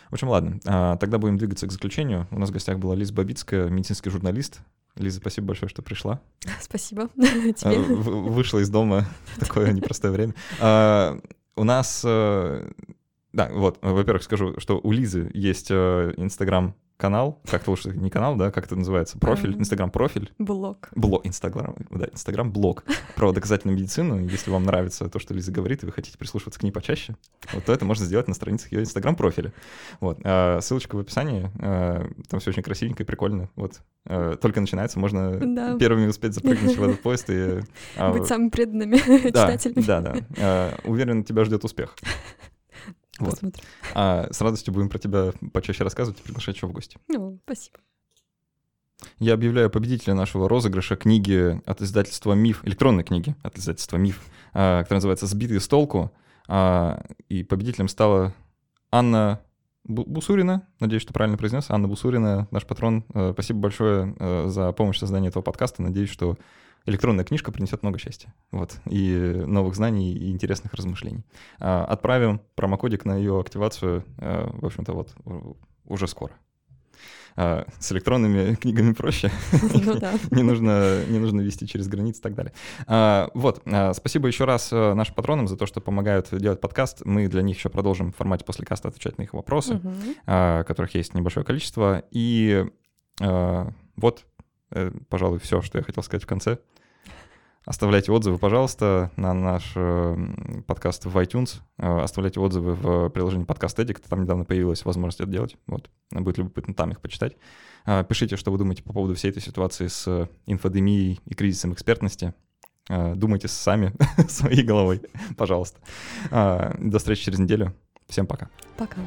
[SPEAKER 1] В общем, ладно. А, тогда будем двигаться к заключению. У нас в гостях была Лиза Бабицкая, медицинский журналист. Лиза, спасибо большое, что пришла.
[SPEAKER 2] Спасибо
[SPEAKER 1] тебе. А, вышла из дома в такое непростое время. А, у нас... Э, да, вот, во-первых, скажу, что у Лизы есть э, Инстаграм канал, как-то лучше не канал, да, как это называется, профиль, инстаграм-профиль.
[SPEAKER 2] Блог.
[SPEAKER 1] Блог, инстаграм, да, инстаграм-блог про доказательную медицину. Если вам нравится то, что Лиза говорит, и вы хотите прислушиваться к ней почаще, вот то это можно сделать на страницах ее инстаграм-профиля. Вот, а, ссылочка в описании, а, там все очень красивенько и прикольно, вот. А, только начинается, можно да. первыми успеть запрыгнуть в этот поезд и...
[SPEAKER 2] А, Быть самыми преданными
[SPEAKER 1] да,
[SPEAKER 2] читателями.
[SPEAKER 1] Да, да. А, уверен, тебя ждет успех. Вот. А с радостью будем про тебя почаще рассказывать и приглашать еще в гости.
[SPEAKER 2] Ну, спасибо.
[SPEAKER 1] Я объявляю победителя нашего розыгрыша книги от издательства «Миф», электронной книги от издательства «Миф», а, которая называется «Сбитые с толку». А, и победителем стала Анна Бусурина, надеюсь, что правильно произнес. Анна Бусурина, наш патрон. А, спасибо большое за помощь в создании этого подкаста. Надеюсь, что электронная книжка принесет много счастья. Вот. И новых знаний, и интересных размышлений. А, отправим промокодик на ее активацию, а, в общем-то, вот уже скоро. А, с электронными книгами проще. Ну, да. не, нужно, не нужно вести через границы и так далее. А, вот, а, спасибо еще раз э, нашим патронам за то, что помогают делать подкаст. Мы для них еще продолжим в формате после каста отвечать на их вопросы, угу. а, которых есть небольшое количество. И а, вот, э, пожалуй, все, что я хотел сказать в конце. Оставляйте отзывы, пожалуйста, на наш э, подкаст в iTunes. Э, оставляйте отзывы в приложении подкаст Edit. Там недавно появилась возможность это делать. Вот. Будет любопытно там их почитать. Э, пишите, что вы думаете по поводу всей этой ситуации с инфодемией и кризисом экспертности. Думайте сами, своей головой, пожалуйста. До встречи через неделю. Всем пока.
[SPEAKER 2] Пока.